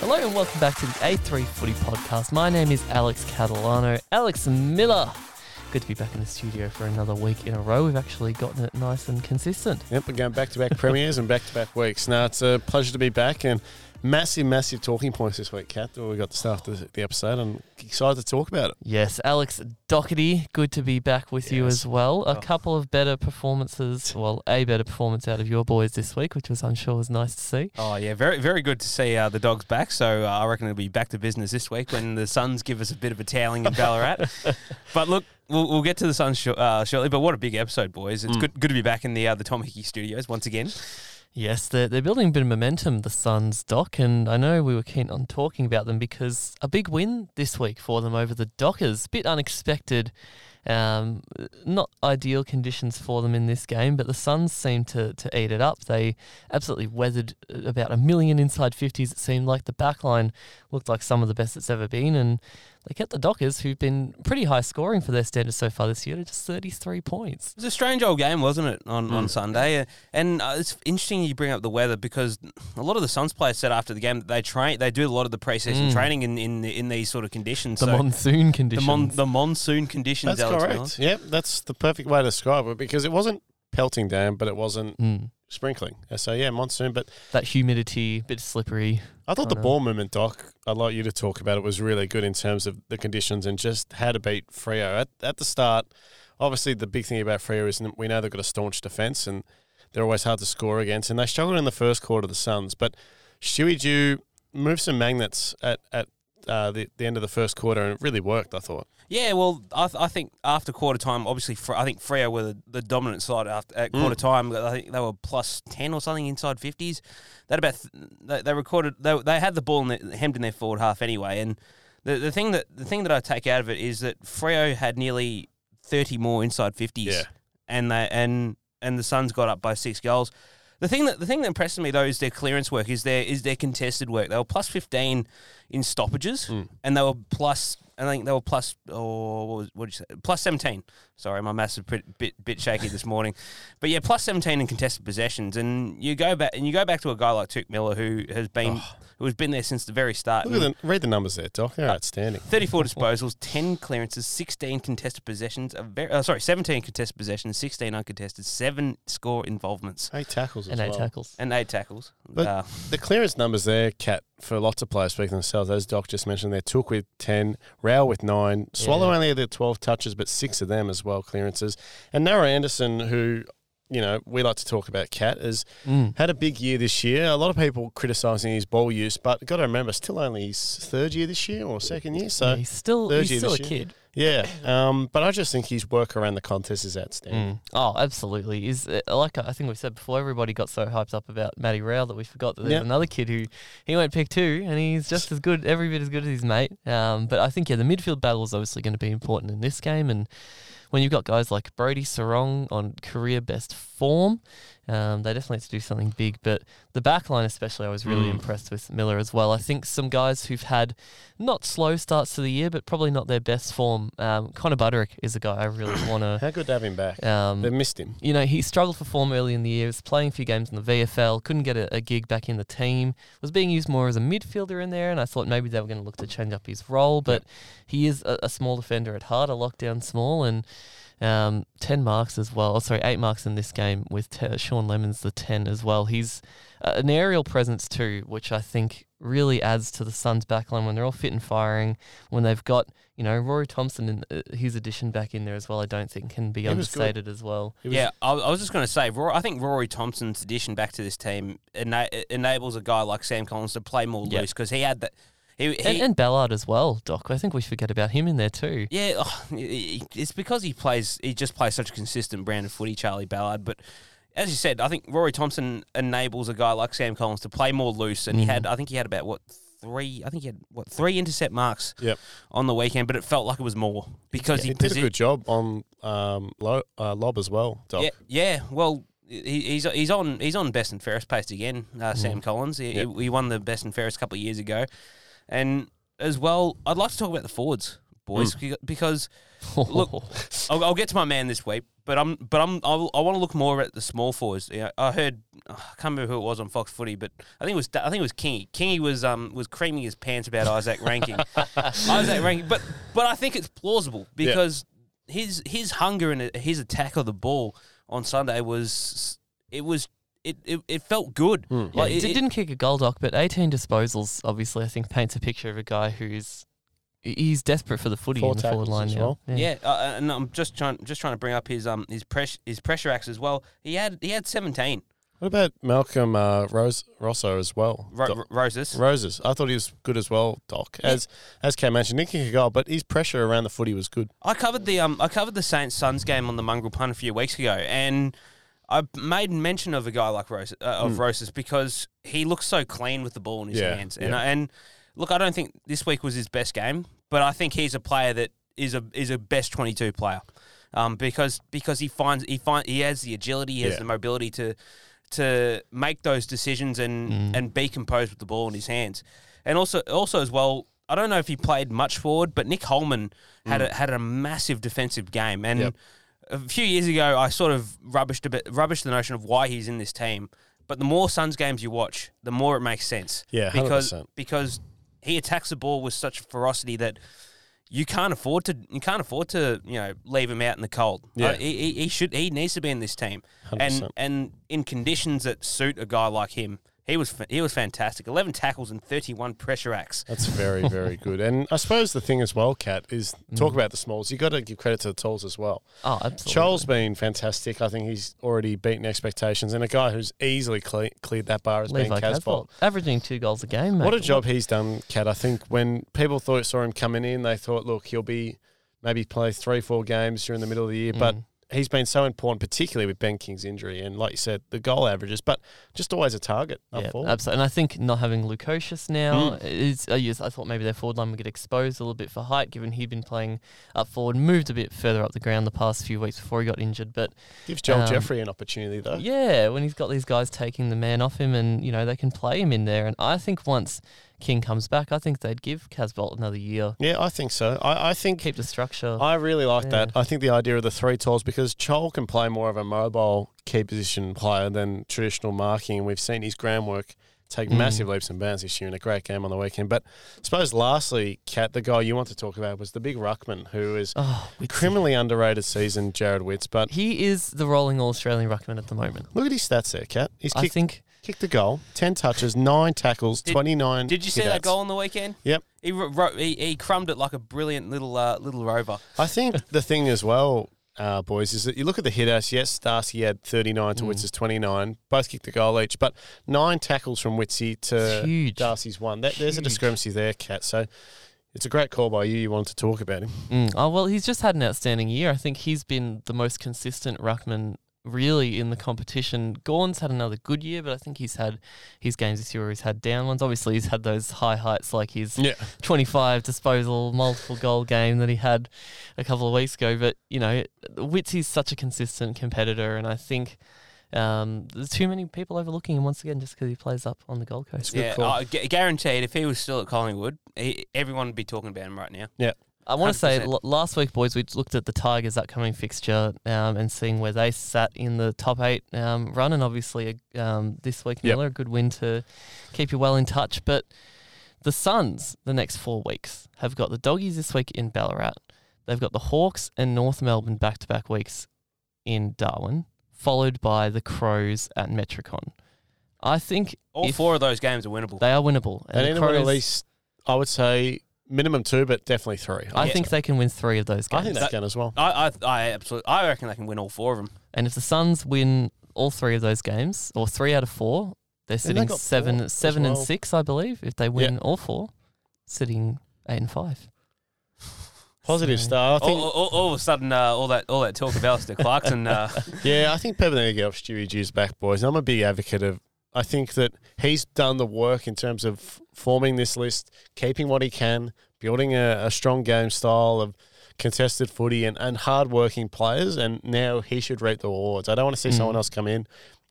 Hello and welcome back to the A3 Footy Podcast. My name is Alex Catalano. Alex Miller. Good to be back in the studio for another week in a row. We've actually gotten it nice and consistent. Yep, we're going back to back premieres and back to back weeks. Now, it's a pleasure to be back and massive, massive talking points this week, Kat. We got to start the, the episode and excited to talk about it. Yes, Alex Doherty, good to be back with you Yes. as well. A Oh. couple of better performances, well, a better performance out of your boys this week, which was, I'm sure, was nice to see. Oh yeah, very very good to see uh, the dogs back. So uh, I reckon it'll be back to business this week when the Suns give us a bit of a toweling in Ballarat. but look, we'll, we'll get to the Suns sh- uh, shortly. But what a big episode, boys! It's Mm. good good to be back in the uh, the Tom Hickey studios once again. Yes, they're, they're building a bit of momentum, the Suns, Doc, and I know we were keen on talking about them because a big win this week for them over the Dockers. a Bit unexpected, um, not ideal conditions for them in this game, but the Suns seemed to, to eat it up. They absolutely weathered uh, about a million inside 50s, it seemed like. The backline looked like some of the best it's ever been, and they kept the Dockers, who've been pretty high scoring for their standards so far this year, to just 33 points. It was a strange old game, wasn't it, on, on Mm. Sunday? Uh, And uh, it's interesting you bring up the weather because a lot of the Suns players said after the game that they train, they do a lot of the preseason Mm. training in, in in these sort of conditions. The So monsoon the, conditions. mon- the monsoon conditions. That's Alex correct. Mills. Yep, that's the perfect way to describe it because it wasn't pelting down, but it wasn't Mm. Sprinkling. So, yeah, monsoon. But that humidity, bit slippery. I thought the know. ball movement, Doc, I'd like you to talk about it, was really good in terms of the conditions and just how to beat Freo. At, at the start, obviously, the big thing about Freo is we know they've got a staunch defence and they're always hard to score against. And they struggled in the first quarter, of the Suns. But Stewie Dew moved some magnets at, at uh, the, the end of the first quarter and it really worked, I thought. Yeah, well, I, th- I think after quarter time, obviously, Fre- I think Freo were the, the dominant side after at Mm. quarter time. I think they were plus ten or something inside fifties. That about th- they, they recorded they, they had the ball in the, hemmed in their forward half anyway. And the, the thing that the thing that I take out of it is that Freo had nearly thirty more inside fifties, Yeah. and they and and the Suns got up by six goals. The thing that the thing that impresses me though is their clearance work, is their is their contested work. They were plus fifteen in stoppages, Mm. and they were plus. I think they were plus. Or what, was, what did you say? Plus seventeen. Sorry, my maths is a bit, bit bit shaky this morning, but yeah, plus seventeen in contested possessions. And you go back and you go back to a guy like Touk Miller who has been who has been there since the very start. Look at the, read the numbers there, Doc. They're outstanding. 34 disposals, 10 clearances, 16 contested possessions, a very, uh, sorry, 17 contested possessions, 16 uncontested, 7 score involvements, Eight tackles as and eight well. tackles. and 8 tackles. But- uh, The clearance numbers there, Cat, for lots of players speak for themselves. As Doc just mentioned, there Touk with 10, Rao with 9, Swallow Yeah. only had the 12 touches, but six of them as well, clearances. And Noah Anderson, who, you know, we like to talk about, Cat, has Mm. had a big year this year. A lot of people criticising his ball use, but got to remember, still only his third year this year or second year. So, Yeah, he's still third he's year still a year. kid. yeah. Um, but I just think his work around the contest is outstanding. Mm. Oh, absolutely. Is uh, like I think we said before. Everybody got so hyped up about Matty Rowell that we forgot that there's Yeah. another kid who he went pick two, and he's just as good, every bit as good as his mate. Um, but I think yeah, the midfield battle is obviously going to be important in this game, and when you've got guys like Brody Sarong on career best form, um, they definitely have to do something big. But the back line, especially, I was really Mm. impressed with Miller as well. I think some guys who've had not slow starts to the year, but probably not their best form. Um, Connor Budarick is a guy I really want to. How good to have him back. Um, They've missed him. you know, he struggled for form early in the year. Was playing a few games in the VFL, couldn't get a, a gig back in the team. Was being used more as a midfielder in there, and I thought maybe they were going to look to change up his role. But he is a, a small defender at heart, a lockdown small, and um, ten marks as well. Oh, sorry, eight marks in this game with te- Sean Lemmens the ten as well. He's uh, an aerial presence too, which I think really adds to the Suns' backline when they're all fit and firing. When they've got you know Rory Thompson and uh, his addition back in there as well, I don't think can be He was good. understated as well. Yeah, I, I was just going to say, Rory, I think Rory Thompson's addition back to this team ena- enables a guy like Sam Collins to play more Yeah. loose because he had that. He, he, And, and Ballard as well, Doc. I think we forget about him in there too. Yeah, oh, it's because he plays. He just plays such a consistent brand of footy, Charlie Ballard. But as you said, I think Rory Thompson enables a guy like Sam Collins to play more loose, and he Mhm. had. I think he had about what three. I think he had what three intercept marks. Yep. On the weekend, but it felt like it was more because he he, did a posi- good job on um, lo- uh, Lobb as well, Doc. Yeah, yeah. Well, he's he's on he's on best and fairest pace again. Uh, Sam Collins. He, Yep. he won the best and fairest a couple of years ago, and as well, I'd like to talk about the forwards, boys, because Look, I'll, I'll get to my man this week, but I'm but I'm I'll, I want to look more at the small forwards. Yeah, I heard I can't remember who it was on Fox Footy, but I think it was I think it was Kingy. Kingy was um was creaming his pants about Izak Rankine, Izak Rankine, but but I think it's plausible because his his hunger and his attack of the ball on Sunday was it was it, it, it felt good. Mm. Yeah, Like, he it- did- didn't kick a goal, Doc, but 18 disposals obviously I think paints a picture of a guy who's he's desperate for the footy Four in the forward line as now. well. Yeah, uh, and I'm just trying just trying to bring up his um his press his pressure acts as well. He had he had 17 What about Malcolm uh, Rose Rosso as well? ro- Doc? roses. Rosas. I thought he was good as well, Doc. As as Cam mentioned, didn't kick a goal, but his pressure around the footy was good. I covered the um I covered the Saints Suns game on the Mongrel Punt a few weeks ago, and I made mention of a guy like Rose uh, of Rosas because he looks so clean with the ball in his Yeah, hands, and yeah. I, and look, I don't think this week was his best game, but I think he's a player that is a is a best twenty two player, um because because he finds he find he has the agility, he has Yeah. the mobility to to make those decisions and and be composed with the ball in his hands, and also also as well. I don't know if he played much forward, but Nick Holman had a, had a massive defensive game, and Yep. A few years ago, I sort of rubbished a bit, rubbished the notion of why he's in this team. But the more Suns games you watch, the more it makes sense. Yeah, because 100%. because he attacks the ball with such ferocity that you can't afford to you can't afford to you know leave him out in the cold. Yeah. Uh, he, he, he should he needs to be in this team, and 100%. and in conditions that suit a guy like him. He was fa- he was fantastic. Eleven tackles and thirty one pressure acts. That's very, very good. And I suppose the thing as well, Kat, is talk about the smalls. you got to give credit to the talls as well. Oh, absolutely. Charles been fantastic. I think he's already beaten expectations. And a guy who's easily cle- cleared that bar has Levi been Casboult. Casboult, averaging two goals a game. Mate. What a job he's done, Kat. I think when people thought saw him coming in, they thought, look, he'll be maybe play three, four games during the middle of the year. But Mm. He's been so important, particularly with Ben King's injury. And like you said, the goal averages, but just always a target up Yeah, forward. absolutely. And I think not having Lukosius now Mm. is. I, used, I thought maybe their forward line would get exposed a little bit for height, given he'd been playing up forward, moved a bit further up the ground the past few weeks before he got injured. But Gives Joel Um, Jeffrey an opportunity, though. yeah, when he's got these guys taking the man off him, and you know they can play him in there. And I think once King comes back, I think they'd give Casboult another year, Yeah, I think so. I, I think keep the structure. I really like Yeah. that. I think the idea of the three talls because Chol can play more of a mobile key position player than traditional marking, and we've seen his groundwork take Mm. massive leaps and bounds this year in a great game on the weekend. But I suppose lastly, Kat, the guy you want to talk about was the big ruckman who is oh, criminally underrated season, Jarrod Witts. But He is the rolling All Australian ruckman at the moment. look at his stats there, Kat. He's I think kicked the goal, ten touches, nine tackles, Did- twenty nine. Did you see that goal on the weekend? Yep. He ro- he, he crumbed it like a brilliant little uh, little rover. I think the thing as well, uh, boys, is that you look at the hitters. Yes, Darcy had 39 to Mm. Witts's 29. Both kicked the goal each, but nine tackles from Witsy It's to. Darcy's one. That, there's a discrepancy there, Kat. So it's a great call by you. You wanted to talk about him. Mm. Oh well, he's just had an outstanding year. I think he's been the most consistent ruckman really in the competition. Gawn's had another good year, but I think he's had his games this year where he's had down ones. Obviously, he's had those high heights like his Yeah. 25 disposal, multiple goal game that he had a couple of weeks ago. But you know, Witsy's such a consistent competitor, and I think. Um, there's too many people overlooking him once again just because he plays up on the Gold Coast. Yeah. I gu- guaranteed if he was still at Collingwood, he, everyone would be talking about him right now. I want to say l- last week, boys, we looked at the Tigers' upcoming fixture um, and seeing where they sat in the top eight um, run, and obviously um, this week Yep. Miller a good win to keep you well in touch. But the Suns, the next four weeks, have got the Doggies this week in Ballarat. They've got the Hawks and North Melbourne back to back weeks in Darwin, followed by the Crows at Metricon. I think All four of those games are winnable. they are winnable, And in the anyone at least, I would say minimum two, but definitely three. I Yeah. think they can win three of those games. I think they can as well. I, I, I absolutely, I reckon they can win all four of them. And if the Suns win all three of those games, or three out of four, they're sitting got seven, four as seven and six, I believe. If they win all four, sitting eight and five. Positive So- start. I All, think, all, all of a sudden, uh, all that, all that talk of Alastair Clarkson. Uh, yeah, I think people need to get off Stewie Dew's back, boys. I'm a big advocate of. I think that he's done the work in terms of f- forming this list, keeping what he can, building a, a strong game style of contested footy and, and hard-working players, and now he should reap the rewards. I don't want to see Mm. someone else come in.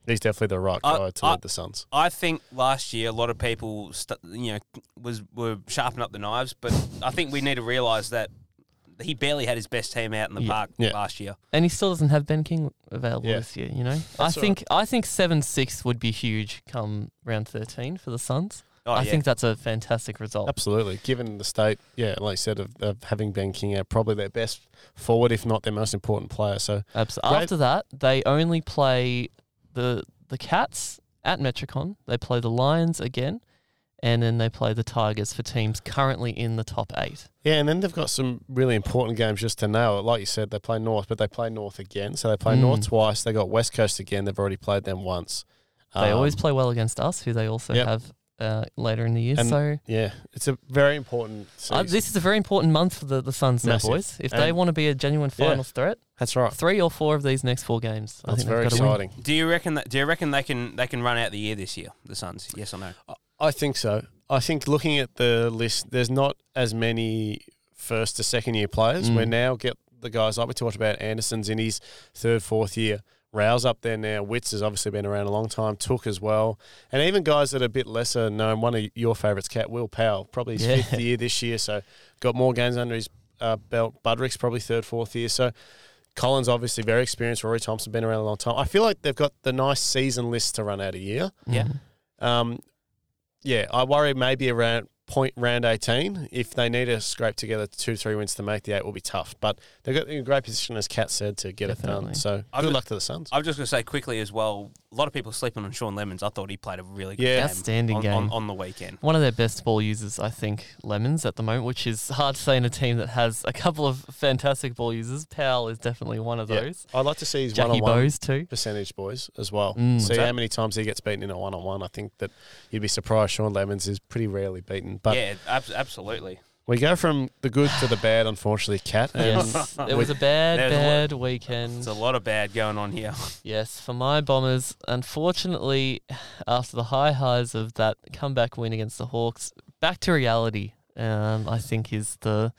He's definitely the right I- guy to I- lead the Suns. I think last year a lot of people, st- you know, was were sharpening up the knives, but I think we need to realise that he barely had his best team out in the Yeah. park Yeah. last year. And he still doesn't have Ben King available Yeah. this year. You know, I That's all think I think seven six would be huge come round thirteen for the Suns. Oh, I yeah. think that's a fantastic result. Absolutely. Given the state, yeah, like I said, of, of having Ben King out, probably their best forward, if not their most important player. So Abs- Great. After that, they only play the the Cats at Metricon. They play the Lions again, and then they play the Tigers for teams currently in the top eight. yeah, and then they've got some really important games just to nail it. Like you said, they play North, but they play North again. So they play Mm. North twice. They got West Coast again. They've already played them once. They always Um, play well against us, who they also Yep. have uh, later in the year. And so Yeah, it's a very important. uh, this is a very important month for the, the Suns now, boys. If they want to be a genuine Yeah. finals threat, That's right. three or four of these next four games, I That's think very they've got to win. exciting. Do you reckon that? Do you reckon they can they can run out the year this year? The Suns, yes or no? I think so. I think looking at the list, there's not as many first to second year players. Mm. We now get the guys like we talked about. Anderson's in his third, fourth year. Rouse up there now. Witts has obviously been around a long time. Touk as well, and even guys that are a bit lesser known. One of your favourites, Cat Will Powell, probably his Yeah. fifth year this year, so got more games under his uh, belt. Budarick's probably third, fourth year. So Collins obviously very experienced. Rory Thompson been around a long time. I feel like they've got the nice season list to run out a year. Yeah. Um, yeah, I worry maybe around point round 18. If they need to scrape together two, three wins to make the eight, will be tough. But they've got in a great position, as Kat said, to get it done. So I've good just- luck to the Suns. I'm just going to say quickly as well. A lot of people sleeping on Sean Lemmens. I thought he played a really good Yeah. game Outstanding on, game. on, on the weekend. One of their best ball users, I think, Lemmens at the moment, which is hard to say in a team that has a couple of fantastic ball users. Powell is definitely one of Yeah. those. I'd like to see his Jackie one-on-one Bowes too. percentage, boys, as well. Mm. see What's how many times he gets beaten in a one-on-one. I think that you'd be surprised. Sean Lemmens is pretty rarely beaten. But yeah, ab- absolutely. We go from the good to the bad, unfortunately, Kat. Yes, it was a bad, There's a bad weekend. There's a lot of bad going on here. Yes, for my Bombers, unfortunately, after the high highs of that comeback win against the Hawks, back to reality. Um, I think is the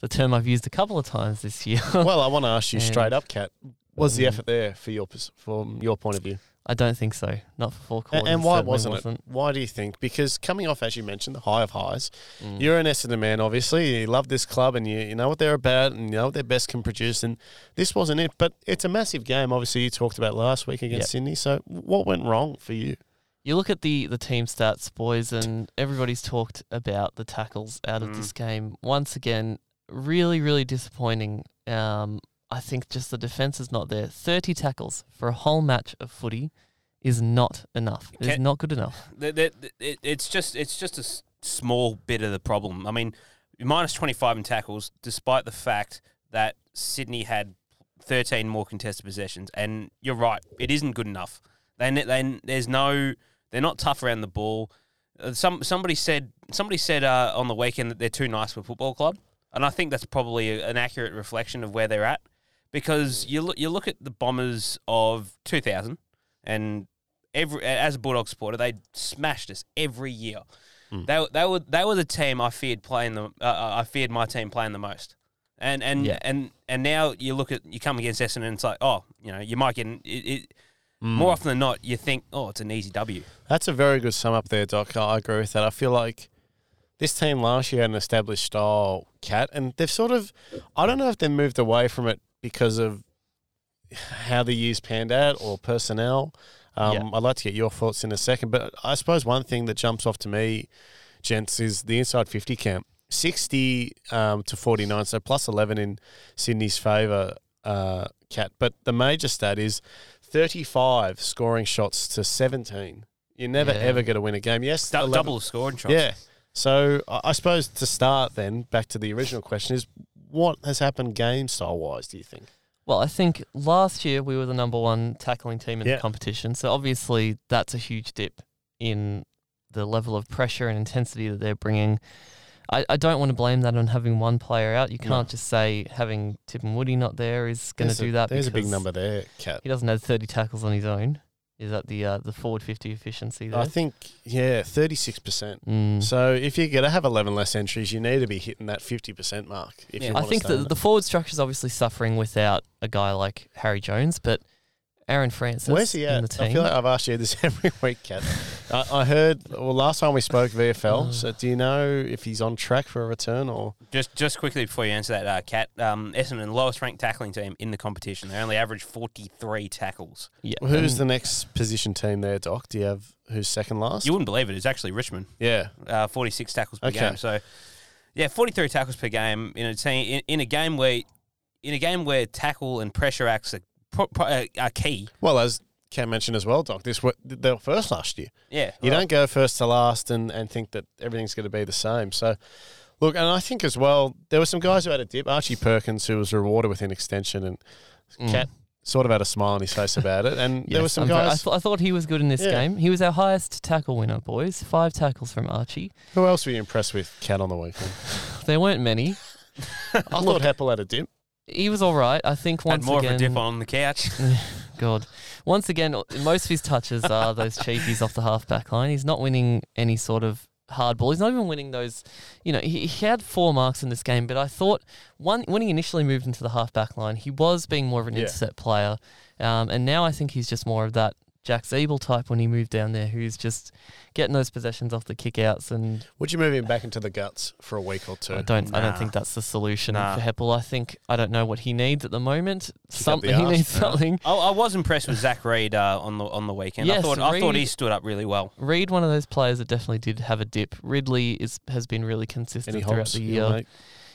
the term I've used a couple of times this year. well, I want to ask you And- straight up, Kat. Was the Mm. effort there for your pers- from your point of view? I don't think so. Not for four quarters. and why certainly wasn't, it? Why do you think? Because coming off, as you mentioned, the high of highs, Mm. you're an Essendon man, obviously. You love this club and you, you know what they're about and you know what their best can produce. And this wasn't it. But it's a massive game, obviously, you talked about last week against Yep. Sydney. So what went wrong for you? You look at the the team stats, boys, and everybody's talked about the tackles out of Mm. this game. Once again, really, really disappointing. Um, I think just the defense is not there. Thirty tackles for a whole match of footy is not enough. It's Can- not good enough. The- the- the- it- it's just it's just a s- small bit of the problem. I mean, minus 25 in tackles, despite the fact that Sydney had 13 more contested possessions. And you're right, it isn't good enough. They, they there's no they're not tough around the ball. Uh, Some somebody said somebody said uh, on the weekend that they're too nice for a football club, and I think that's probably a, an accurate reflection of where they're at. Because you look you look at the Bombers of 2000, and every as a Bulldog supporter, they smashed us every year. Mm. They they were they were the team I feared playing the uh, I feared my team playing the most. And and Yeah. and and now you look at you come against Essendon and it's like oh you know you might get it, it, Mm. more often than not you think oh it's an easy W. That's a very good sum up there, Doc. I agree with that. I feel like this team last year had an established style cat, and they've sort of, I don't know if they moved away from it because of how the years panned out or personnel. Um, Yeah. I'd like to get your thoughts in a second, but I suppose one thing that jumps off to me, gents, is the inside 50 camp. 60 um, to 49, so plus 11 in Sydney's favour, uh, Cat. But the major stat is 35 scoring shots to 17. You're never Yeah. ever get to win a game. Yes, Du- 11 double scoring shots. Yeah. So I suppose to start then, back to the original question is what has happened game style wise, do you think? Well, I think last year we were the number one tackling team in Yeah. the competition. So obviously that's a huge dip in the level of pressure and intensity that they're bringing. I, I don't want to blame that on having one player out. You can't just say having Tip and Woody not there is going to do that. There's a big number there, Cat. He doesn't have 30 tackles on his own. Is that the uh, the forward 50 efficiency there? I think, yeah, 36%. Mm. So if you're going to have 11 less entries, you need to be hitting that 50% mark. If Yeah. you I think to the, the forward structure is obviously suffering without a guy like Harry Jones, but Aaron Francis Where's he in at? the team. I feel like I've asked you this every week, Cat. I, I heard. Well, last time we spoke VFL. Oh. so, do you know if he's on track for a return or? Just just quickly before you answer that, uh, Cat, um, Essendon lowest ranked tackling team in the competition. They only average forty three tackles. Yeah. Who's and the next position team there, Doc? Do you have who's second last? You wouldn't believe it. It's actually Richmond. yeah. uh, 46 tackles per Okay. game. So, yeah, 43 tackles per game in a team in, in a game where in a game where tackle and pressure acts are, pro, pro, uh, are key. Well, as Cam mentioned as well, Doc, this they were first last year. Yeah, You don't go first to last and, and think that everything's going to be the same. So, look, and I think as well, there were some guys who had a dip. Archie Perkins, who was rewarded with an extension, and Mm. Cat sort of had a smile on his face about it. And there were some I'm I, guys. th- I thought he was good in this Yeah. game. He was our highest tackle winner, boys. Five tackles from Archie. who else were you impressed with, Cat, on the weekend? There weren't many. I thought Heppell had a dip. He was all right. I think had once more again. of a dip on the couch. God. Once again, most of his touches are those cheapies off the half back line. He's not winning any sort of hard ball. He's not even winning those. You know, he, he had four marks in this game, but I thought one when he initially moved into the half back line, he was being more of an Yeah. intercept player, um, and now I think he's just more of that Jack Ziebell type when he moved down there, who's just getting those possessions off the kickouts and Would you move him back into the guts for a week or two? I don't. I don't think that's the solution Nah. for Heppell. I think I don't know what he needs at the moment. up the Something he arse. needs Yeah. something. I, I was impressed with Zach Reid uh, on the on the weekend. I Yes, thought I thought he stood up really well. Reid, one of those players that definitely did have a dip. Ridley is has been really consistent Any throughout Hobbs? the you year.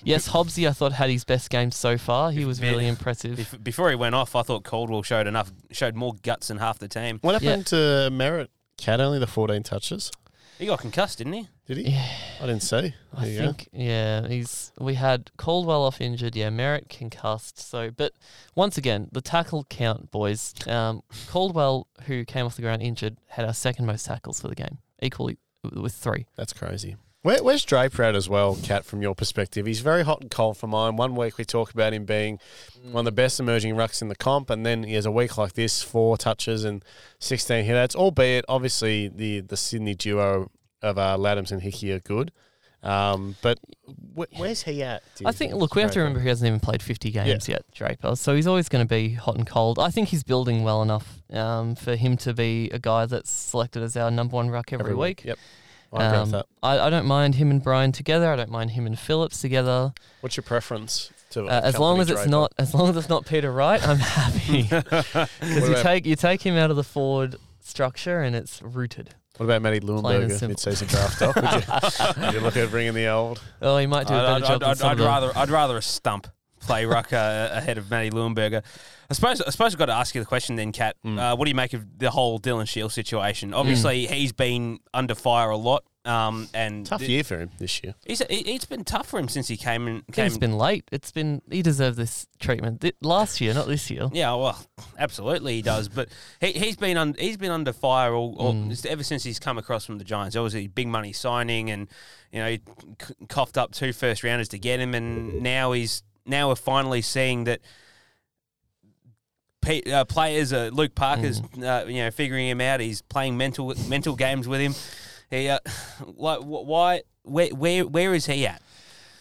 Make? Yes, Hobbsy I thought had his best game so far. He was Yeah. really impressive. Bef- before he went off, I thought Caldwell showed enough showed more guts than half the team. What Yeah. happened to Merrett? Cat only the 14 touches. He got concussed, didn't he? Did he? Yeah, I didn't see. I There you go. think yeah, he's we had Caldwell off injured, yeah, Merrett concussed. So, but once again, the tackle count, boys. Um, Caldwell, who came off the ground injured, had our second most tackles for the game, equally with three. That's crazy. Where, where's Draper at as well, Cat, from your perspective? He's very hot and cold for mine. One week we talk about him being one of the best emerging rucks in the comp, and then he has a week like this, four touches and 16 hitouts, albeit obviously the, the Sydney duo of uh, Ladhams and Hickey are good. Um, but wh- where's he at? I think, look, we have to remember he hasn't even played 50 games yet, Draper. So he's always going to be hot and cold. I think he's building well enough um, for him to be a guy that's selected as our number one ruck every, week. Yep. I agree with Um, that. I, I don't mind him and Bryan together. I don't mind him and Phillips together. What's your preference to Uh, as long as it's Draper? not, as long as it's not Peter Wright, I'm happy. Because you take you take him out of the forward structure and it's rooted. What about Matty Plain and Leuenberger simple. mid-season draft? Doc? Would you, would you look at bringing the old? Oh, he might do a better I'd, job I'd, than I'd, some I'd of the- rather I'd rather a stump play ruck uh, ahead of Matty Leuenberger. I suppose I suppose I've got to ask you the question then, Kat. Mm. Uh, what do you make of the whole Dylan Shiel Mm. situation? Obviously, he's been under fire a lot. Um, and Tough th- year for him this year. He's, it- it's been tough for him since he came in. Came, it's been late. It's been he deserved this treatment Th- last year, not this year. yeah, well, absolutely he does. But he, he's been un, he's been under fire all, all Mm. ever since he's come across from the Giants. Obviously, big money signing, and you know he c- coughed up two first rounders to get him, and now he's now we're finally seeing that. Pe- uh, players, uh, Luke Parker's, uh, you know, figuring him out. He's playing mental mental games with him. He, uh, like, wh- why, where, where, where is he at?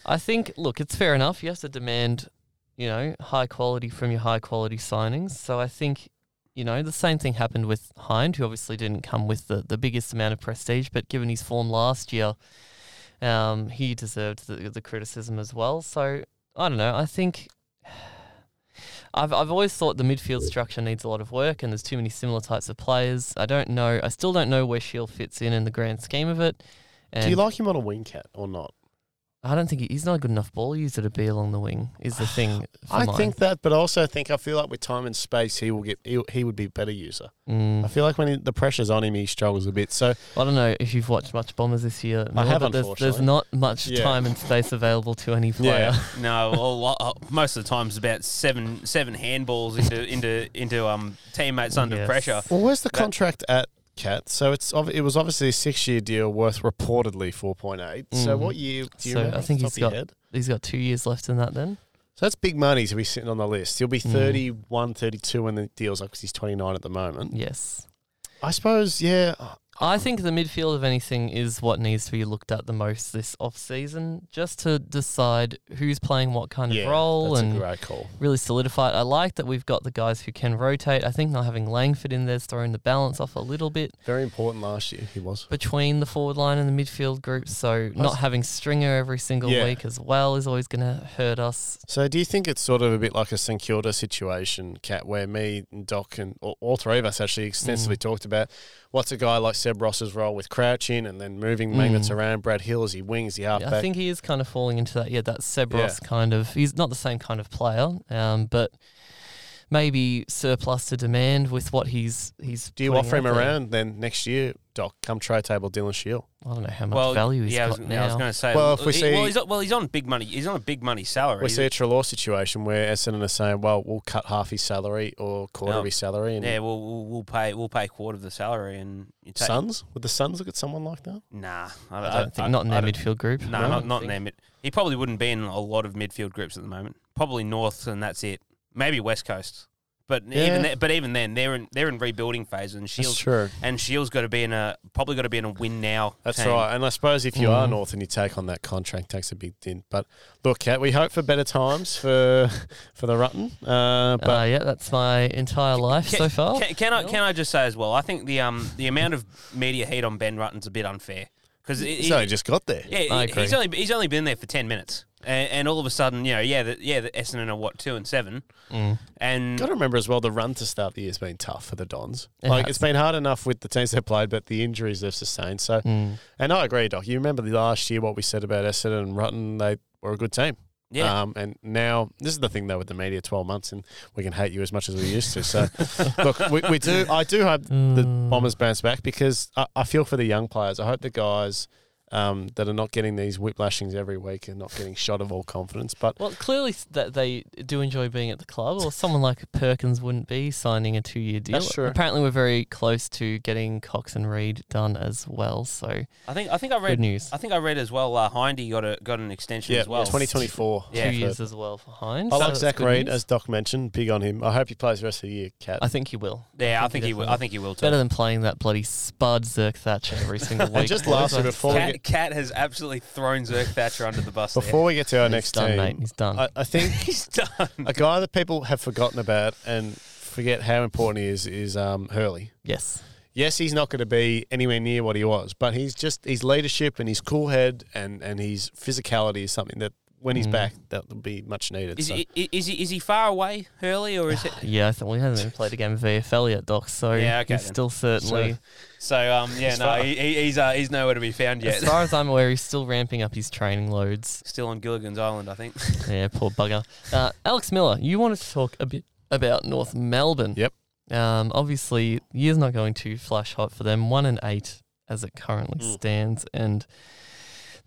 I think, look, it's fair enough. You have to demand, you know, high quality from your high quality signings. So I think, you know, the same thing happened with Hind, who obviously didn't come with the, the biggest amount of prestige, but given his form last year, um, he deserved the, the criticism as well. So I don't know. I think. I've, I've always thought the midfield structure needs a lot of work and there's too many similar types of players. I don't know. I still don't know where Shiel fits in in the grand scheme of it. And Do you like him on a wing cat or not? I don't think he, he's not a good enough ball user to be along the wing. Is the thing. For I mine. think that, but I also think I feel like with time and space, he will get he, he would be a better user. Mm, I feel like when he, the pressure's on him, he struggles a bit. So I don't know if you've watched much Bombers this year. I have, but there's, there's not much Yeah. time and space available to any player. Yeah. No, well, uh, most of the time it's about seven seven handballs into into into um teammates under Yes. pressure. well, where's the That- contract at? Cat. So it's it was obviously a six year deal worth reportedly four point eight. So Mm. what year do you So remember? I think he's top of your got-? He's got two years left in that then. So that's big money to be sitting on the list. He'll be Mm. 31, 32 when the deal's up because he's 29 at the moment. Yes. I suppose, yeah, I think the midfield, of anything, is what needs to be looked at the most this off season, just to decide who's playing what kind yeah, of role that's and a great call. really solidify it. I like that we've got the guys who can rotate. I think not having Langford in there's throwing the balance off a little bit Very important last year. He was. between the forward line and the midfield group. So not having Stringer every single Yeah. week as well is always going to hurt us. So do you think it's sort of a bit like a St Kilda situation, Cat, where me and Doc and all, all three of us actually extensively Mm. talked about what's a guy like Seb Ross's role with crouching and then moving magnets Mm. around Brad Hill as he wings the Yeah. I think he is kind of falling into that. Yeah, that Seb Ross Yeah. kind of. He's not the same kind of player, um, but maybe surplus to demand with what he's he's. do you offer him there. around then next year, Doc? Come try table Dylan Shiel. I don't know how much well, value he's yeah, I was, got yeah, I was going to say. Well, if we he- see- well, he's, on- well, he's on big money. He's on a big money salary. We see a Treloar situation where Essendon are saying, well, we'll cut half his salary or quarter No. of his salary. And yeah, we'll, we'll we'll pay we'll pay a quarter of the salary and you take. Suns? Would the Suns look at someone like that? Nah, I, I don't think not in their midfield group. No, No? not not in their mid. He probably wouldn't be in a lot of midfield groups at the moment. Probably North, and that's it. Maybe West Coast, but Yeah. even then, but even then, they're in they're in rebuilding phase, and That's Shiel's true. and Shiel's got to be in a probably got to be in a win now. That's team. right. And I suppose if you are Mm. North and you take on that contract, takes a big dent. But look, Kat, we hope for better times for for the Rutten. Uh, but Uh, yeah, that's my entire life Can- so far. Can, can I can I just say as well? I think the um the amount of media heat on Ben Rutten's a bit unfair because he's only just got there. yeah I he- agree. he's only he's only been there for ten minutes, and, and all of a sudden you know yeah the, yeah the Essendon are what two and seven, Mm. and Got to remember as well, the run to start the year has been tough for the Dons. It like has. it's been hard enough with the teams they've played, but the injuries they've sustained. So, Mm. and I agree, Doc. You remember the last year what we said about Essendon and Rutten? They were a good team. yeah. Um, and now this is the thing though with the media, twelve months, and we can hate you as much as we used to. So, look, we, we do. I do hope the Mm. Bombers bounce back because I, I feel for the young players. I hope the guys um, that are not getting these whiplashings every week and not getting shot of all confidence. But Well, clearly that they do enjoy being at the club, or someone like Perkins wouldn't be signing a two-year deal. That's true. Apparently, we're very close to getting Cox and Reid done as well. So I think I think I good read news. I think I read as well. Uh, Hindy got a got an extension yeah, as well. twenty twenty four. Yeah. two years as well for Hines. I so like Zach Reid, news. as Doc mentioned. Big on him. I hope he plays the rest of the year, Cat. I think he will. Yeah, I think think he he will. I think he will too. Better than playing that bloody spud Zerk Thatcher every single week. And just boys. lastly, That's- before Cat, get, Cat has absolutely thrown Zerk Thatcher under the bus. before we get to our he's next done, team, mate. He's done. I, I think he's done. a guy that people have forgotten about and forget how important he is is um, Hurley. yes. Yes, he's not going to be anywhere near what he was, but he's just his leadership and his cool head and, and his physicality is something that when he's Mm. back that will be much needed. Is, so. he, is he is he far away, Hurley, or is it? Yeah, I think we haven't even played a game of VFL yet, Doc. So Yeah, okay he's then. still certainly, So um, yeah, no, he, he- he's uh, he's nowhere to be found yet. as far as I'm aware, he's still ramping up his training loads. Still on Gilligan's Island, I think. Yeah, poor bugger. Uh, Alex Miller, you wanted to talk a bit about North Melbourne. Yep. Um, obviously, year's not going too flash hot for them. One and eight as it currently Mm. stands, and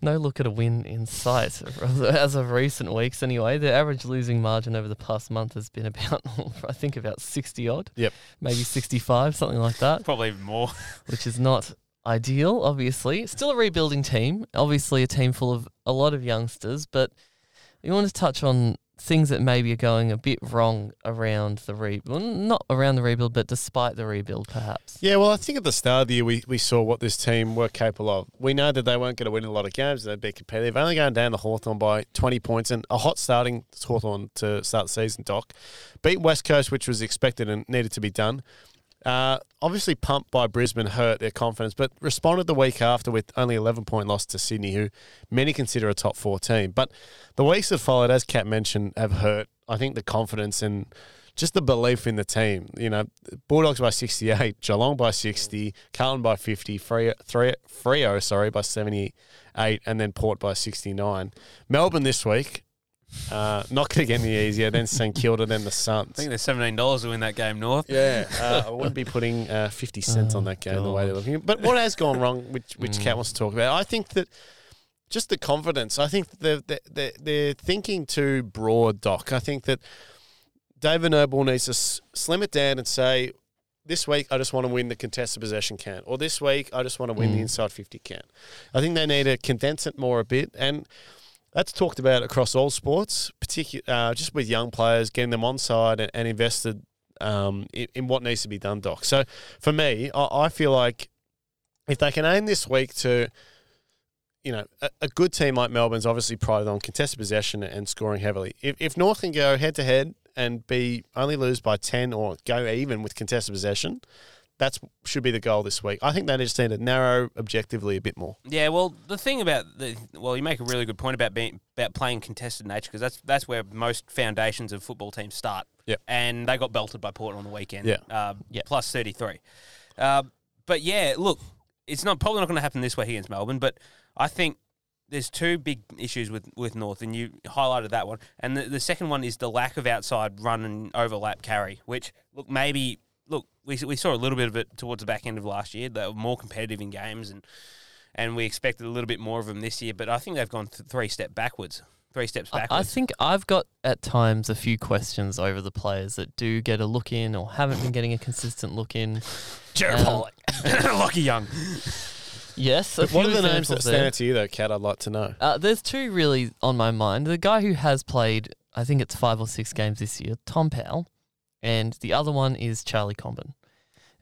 no look at a win in sight as of recent weeks. Anyway, the average losing margin over the past month has been about, I think, about sixty odd. Yep. Maybe sixty-five, something like that Probably even more. which is not ideal, obviously. Still a rebuilding team, obviously a team full of a lot of youngsters, but you want to touch on things that maybe are going a bit wrong around the rebuild. Well, not around the rebuild, but despite the rebuild, perhaps. Yeah, well, I think at the start of the year we, we saw what this team were capable of. We know that they weren't going to win a lot of games. They'd be competitive. Only going down to Hawthorn by 20 points and a hot starting Hawthorn to start the season, Doc. Beat West Coast, which was expected and needed to be done. Uh, obviously pumped by Brisbane hurt their confidence, but responded the week after with only 11 point loss to Sydney, who many consider a top four team. But the weeks that followed, as Kat mentioned, have hurt. I think the confidence and just the belief in the team. You know, Bulldogs by 68, Geelong by 60, Carlton by 50, Freo, sorry, by 78, and then Port by 69. Melbourne this week, uh, not going to get any easier. Then St Kilda, then the Suns. I think there's seventeen dollars to win that game, North. Yeah, uh, I wouldn't be putting uh, 50 cents on that game the way they're looking. At. But what has gone wrong, which which Mm. Kat wants to talk about, I think that just the confidence. I think they're, they're, they're thinking too broad, Doc. I think that David Noble needs to s- slim it down and say, this week I just want to win the contested possession count, or this week I just want to win the Mm. inside 50 count. I think they need to condense it more a bit. And that's talked about across all sports, particular uh, just with young players, getting them on side and, and invested um, in, in what needs to be done, Doc. So for me, I, I feel like if they can aim this week to, you know, a, a good team like Melbourne's obviously prided on contested possession and scoring heavily. If, if North can go head to head and be only lose by 10 or go even with contested possession, that's should be the goal this week. I think they just need to narrow objectively a bit more. Yeah, well, the thing about the well, you make a really good point about being about playing contested nature because that's that's where most foundations of football teams start. Yep. and they got belted by Port on the weekend. Yeah. uh, Yep. plus thirty three. Uh, but yeah, look, it's not probably not going to happen this week against Melbourne, but I think. There's two big issues with, with North, and you highlighted that one. And the, the second one is the lack of outside run and overlap carry, which, look, maybe, look, we, we saw a little bit of it towards the back end of last year. They were more competitive in games, and and we expected a little bit more of them this year. But I think they've gone th- three step backwards, three steps backwards. I think I've got at times a few questions over the players that do get a look in or haven't been getting a consistent look in. Jared um, Polec, Lucky Young. Yes, a What are the names that examples stand out to you, though, Kat? I'd like to know. Uh, there's two really on my mind. The guy who has played, I think it's five or six games this year, Tom Powell, and the other one is Charlie Comben.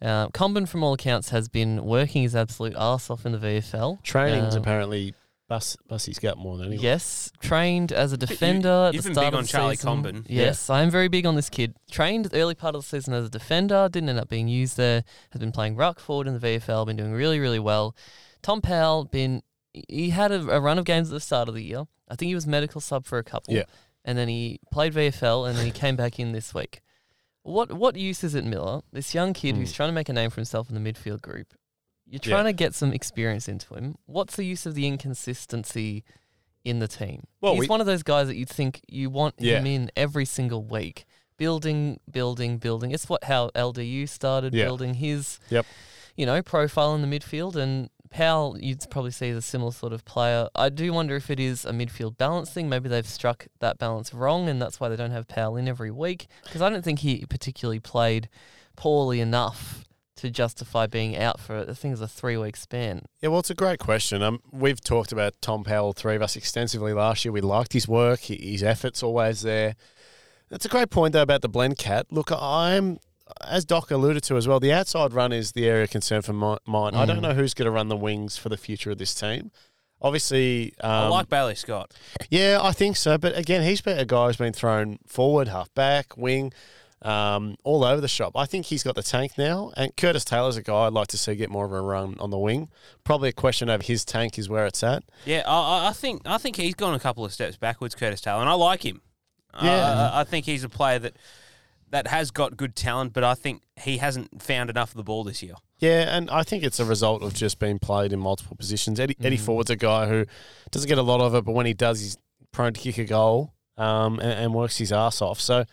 Uh, Comben, from all accounts, has been working his absolute arse off in the VFL. Training's Um, apparently bus Bussy's got more than anyone. Yes, trained as a defender at you've the been start big of on the Charlie season. Comben. Yes, I am very big on this kid. Trained the early part of the season as a defender, didn't end up being used there. Has been playing ruck forward in the VFL, been doing really, really well. Tom Powell been he had a, a run of games at the start of the year. I think he was medical sub for a couple. Yeah. and then he played VFL, and then he came back in this week. What what use is it, Miller? This young kid who's Hmm. trying to make a name for himself in the midfield group. You're trying to get some experience into him. What's the use of the inconsistency in the team? Well, He's we- one of those guys that you'd think you want Yeah. him in every single week, building, building, building. It's what how LDU started Yeah. building his, Yep. you know, profile in the midfield. And Powell, you'd probably see as a similar sort of player. I do wonder if it is a midfield balance thing. Maybe they've struck that balance wrong, and that's why they don't have Powell in every week. Because I don't think he particularly played poorly enough to justify being out for I think it's a three week span. Yeah, well, it's a great question. Um, we've talked about Tom Powell, three of us, extensively last year. We liked his work, his efforts always there. That's a great point, though, about the blend cat. Look, I'm, as Doc alluded to as well, the outside run is the area of concern for my, mine. I don't Mm. know who's going to run the wings for the future of this team. Obviously, um, I like Bailey Scott. yeah, I think so. But again, he's been a guy who's been thrown forward, half back, wing, um, all over the shop. I think he's got the tank now. And Curtis Taylor's a guy I'd like to see get more of a run on the wing. Probably a question of his tank is where it's at. Yeah, I, I- think I think he's gone a couple of steps backwards, Curtis Taylor, and I like him. Yeah. I, I think he's a player that that has got good talent, but I think he hasn't found enough of the ball this year. Yeah, and I think it's a result of just being played in multiple positions. Eddie, Eddie Ford's a guy who doesn't get a lot of it, but when he does, he's prone to kick a goal um, and, and works his ass off. So,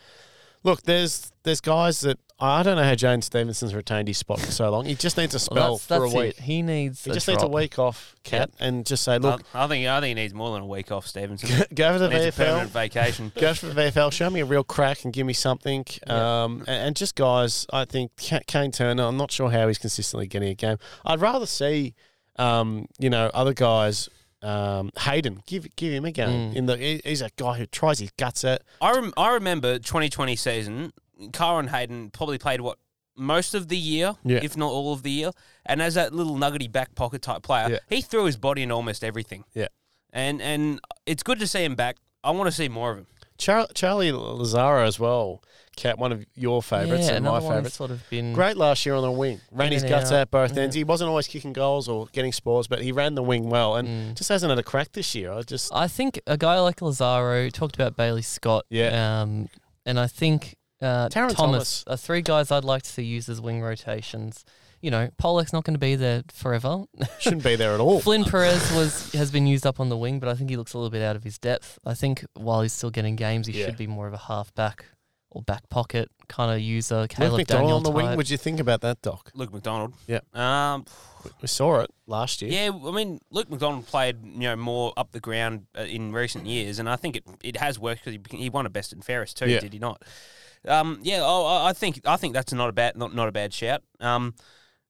look, there's there's guys that I don't know how Jaidyn Stephenson's retained his spot for so long. He just needs a spell Well, that's, for that's a week. it. He needs. He a just needs a drop. week off, Cat, and just say, look, I, I think I think he needs more than a week off, Stevenson. go for the needs a permanent VFL. vacation. Go for the VFL. Show me a real crack and give me something. Yeah. Um, and, and just guys, I think Kayne Turner. I'm not sure how he's consistently getting a game. I'd rather see, um, you know, other guys. Um, Hayden, give give him a game. Mm. In the he's a guy who tries his guts out. I rem- I remember 2020 season. Kyron Hayden probably played what most of the year, Yeah. if not all of the year, and as that little nuggety back pocket type player, Yeah. he threw his body into almost everything. Yeah. and and it's good to see him back. I want to see more of him. Char- Charlie Lazzaro as well. Cat, one of your favourites yeah, and my another one favourites. sort of been Great last year on the wing. Ran his and guts out. out both ends. He wasn't always kicking goals or getting scores, but he ran the wing well and Mm. just hasn't had a crack this year. I just I think a guy like Lazzaro talked about Bailey Scott. Yeah. Um, and I think uh, Tarryn Thomas, Thomas. are three guys I'd like to see used as wing rotations. You know, Polec's not going to be there forever. shouldn't be there at all. Flynn Perez was has been used up on the wing, but I think he looks a little bit out of his depth. I think while he's still getting games, he Yeah. should be more of a half back or back pocket kind of user. Luke Caleb McDonald Daniel on the wing. type. What'd you think about that, Doc? Luke McDonald. Yeah. Um. We saw it last year. Yeah, I mean, Luke McDonald played you know more up the ground uh, in recent years, and I think it, it has worked because he, he won a best and fairest too, Yeah. did he not? Um, yeah, oh, I- I think I think that's not a bad not, not a bad shout. Um,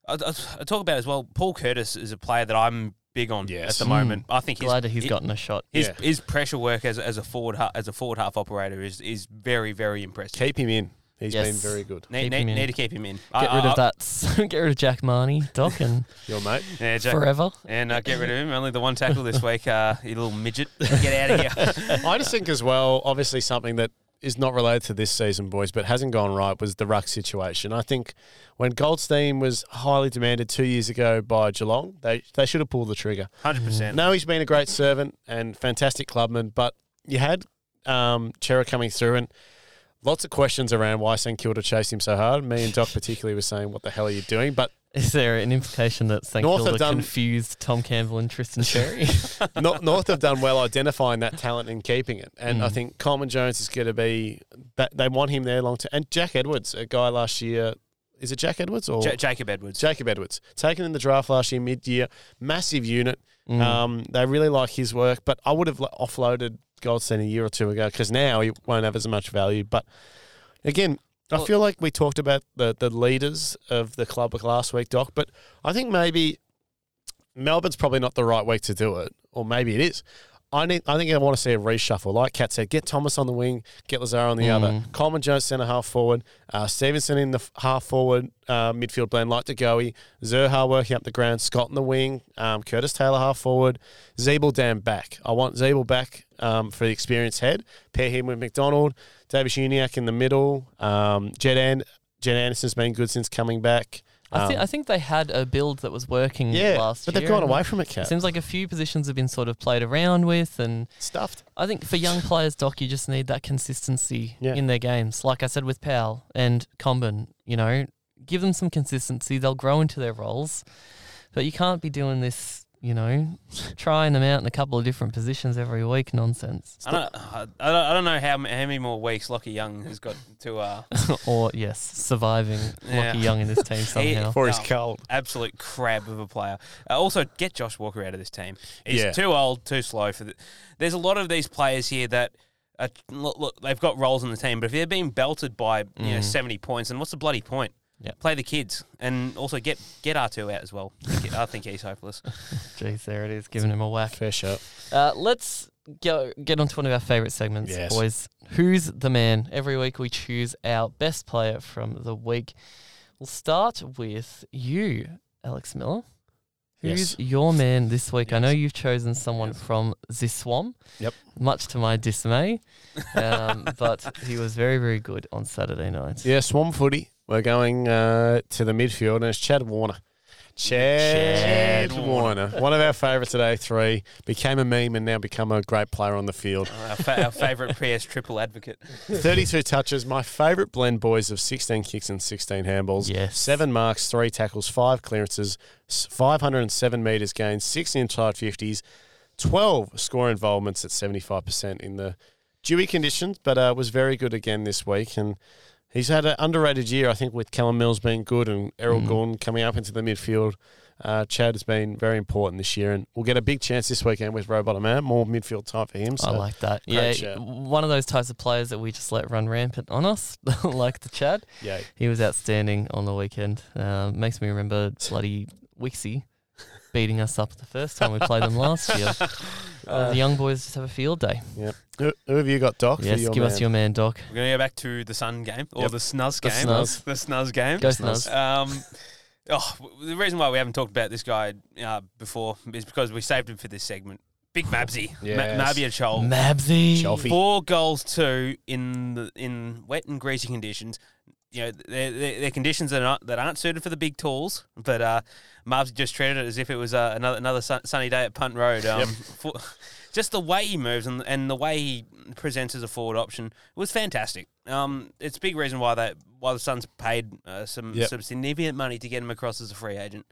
I, I, I talk about as well. Paul Curtis is a player that I'm big on Yes. at the Mm. moment. I think his, Glad that he's his, gotten a shot. his, Yeah. his pressure work as, as a forward as a forward half operator is is very very impressive. Keep him in. He's Yes. been very good. Need, Keep need, need to keep him in. Get I- rid I- of that. get rid of Jack Mahony, Doc, and Your mate. Yeah, Jack, forever. and uh, get rid of him. Only the one tackle this week. Uh, you little midget. Get out of here. I just think as well, obviously something that is not related to this season, boys, but hasn't gone right was the ruck situation. I think when Goldstein was highly demanded two years ago by Geelong, they they should have pulled the trigger. Hundred percent. No, he's been a great servant and fantastic clubman, but you had um, Xerri coming through and lots of questions around why St Kilda chased him so hard. Me and Doc particularly were saying, "What the hell are you doing?" But Is there an implication that St North Kilda have done- confused Tom Campbell and Tristan Xerri? North, North have done well identifying that talent and keeping it. And I Mm. think Coleman Jones is going to be that they want him there long term. And Jack Edwards, a guy last year, is it Jack Edwards or J- Jacob Edwards. Jacob Edwards? Taken in the draft last year, mid year, massive unit. Mm. Um, they really like his work, but I would have offloaded Goldstein a year or two ago because now he won't have as much value. But again, I feel like we talked about the the leaders of the club last week, Doc. But I think maybe Melbourne's probably not the right week to do it, or maybe it is. I need. I think I want to see a reshuffle. Like Kat said, get Thomas on the wing, get Lazzaro on the other. Mm. Coleman Jones centre half forward, uh, Stephenson in the half forward uh, midfield blend like to Goey, Xerri working up the ground, Scott in the wing, um, Curtis Taylor half forward, Ziebell down back. I want Ziebell back um, for the experienced head. Pair him with McDonald, Davies-Uniacke in the middle. Um, Jed, An- Jed Anderson's been good since coming back. I, think, Um, I think they had a build that was working yeah, last but year. But they've gone away from it, It seems like a few positions have been sort of played around with, and Stuffed. I think for young players, Doc, you just need that consistency Yeah. in their games. Like I said with Powell and Comben, you know, give them some consistency. They'll grow into their roles, but you can't be doing this, you know, trying them out in a couple of different positions every week. Nonsense. I don't, I, I don't, I don't know how, how many more weeks Lockie Young has got to uh, or yes, surviving Yeah. Lockie Young in this team somehow. Before he's No. cold. absolute crab of a player. Uh, also, get Josh Walker out of this team. He's Yeah. too old, too slow for the. There's a lot of these players here that. Are, look, look, they've got roles in the team, but if they're being belted by you know Mm. 70 points, then what's the bloody point? Yep. Play the kids, and also get get R two out as well. I think he's hopeless. Jeez, there it is, giving him a whack. Fair shot. Uh, let's go get on to one of our favourite segments, Yes. boys. Who's the man? Every week we choose our best player from the week. We'll start with you, Alex Miller. Who's Yes. your man this week? I know you've chosen someone Yes. from Ziswam. Yep. Much to my dismay, um, but he was very, very good on Saturday night. Yeah, Swam Footy. We're going uh, to the midfield, and it's Chad Warner. Chad, Chad Warner. One of our favourites at A3. Became a meme and now become a great player on the field. our, fa- our favourite PS triple advocate. 32 touches. My favourite blend, boys, of 16 kicks and 16 handballs. Yes. Seven marks, three tackles, five clearances, 507 metres gained, six inside 50s, 12 score involvements at 75% in the dewy conditions, but uh, was very good again this week. And he's had an underrated year, I think, with Callum Mills being good and Errol Mm. Gulden coming up into the midfield. Uh, Chad has been very important this year, and we'll get a big chance this weekend with Robot Man. More midfield type for him. So I like that. Yeah, shout. one of those types of players that we just let run rampant on us, like the Chad. yeah, He was outstanding on the weekend. Um, makes me remember bloody Wixie beating us up the first time we played them last year. Uh, the young boys just have a field day. who, who have you got, Doc? yes, your give us your man, Doc. We're going to go back to the Sun game or Yep. the Snuz The game. The Snuz game. Go Snuz. Snuz. Um, oh, the reason why we haven't talked about this guy uh, before is because we saved him for this segment. Big Mabsy, Yes. Ma- Mabior Chol. Mabsy. Shelfie. Four goals two in the in wet and greasy conditions. You know, they're, they're, they're conditions that aren't that aren't suited for the big tools. But uh, Mabsy just treated it as if it was uh, another another sun, sunny day at Punt Road. Um, for, just the way he moves and, and the way he presents as a forward option was fantastic. Um, it's a big reason why that why the Suns paid uh, some Yep. some significant money to get him across as a free agent,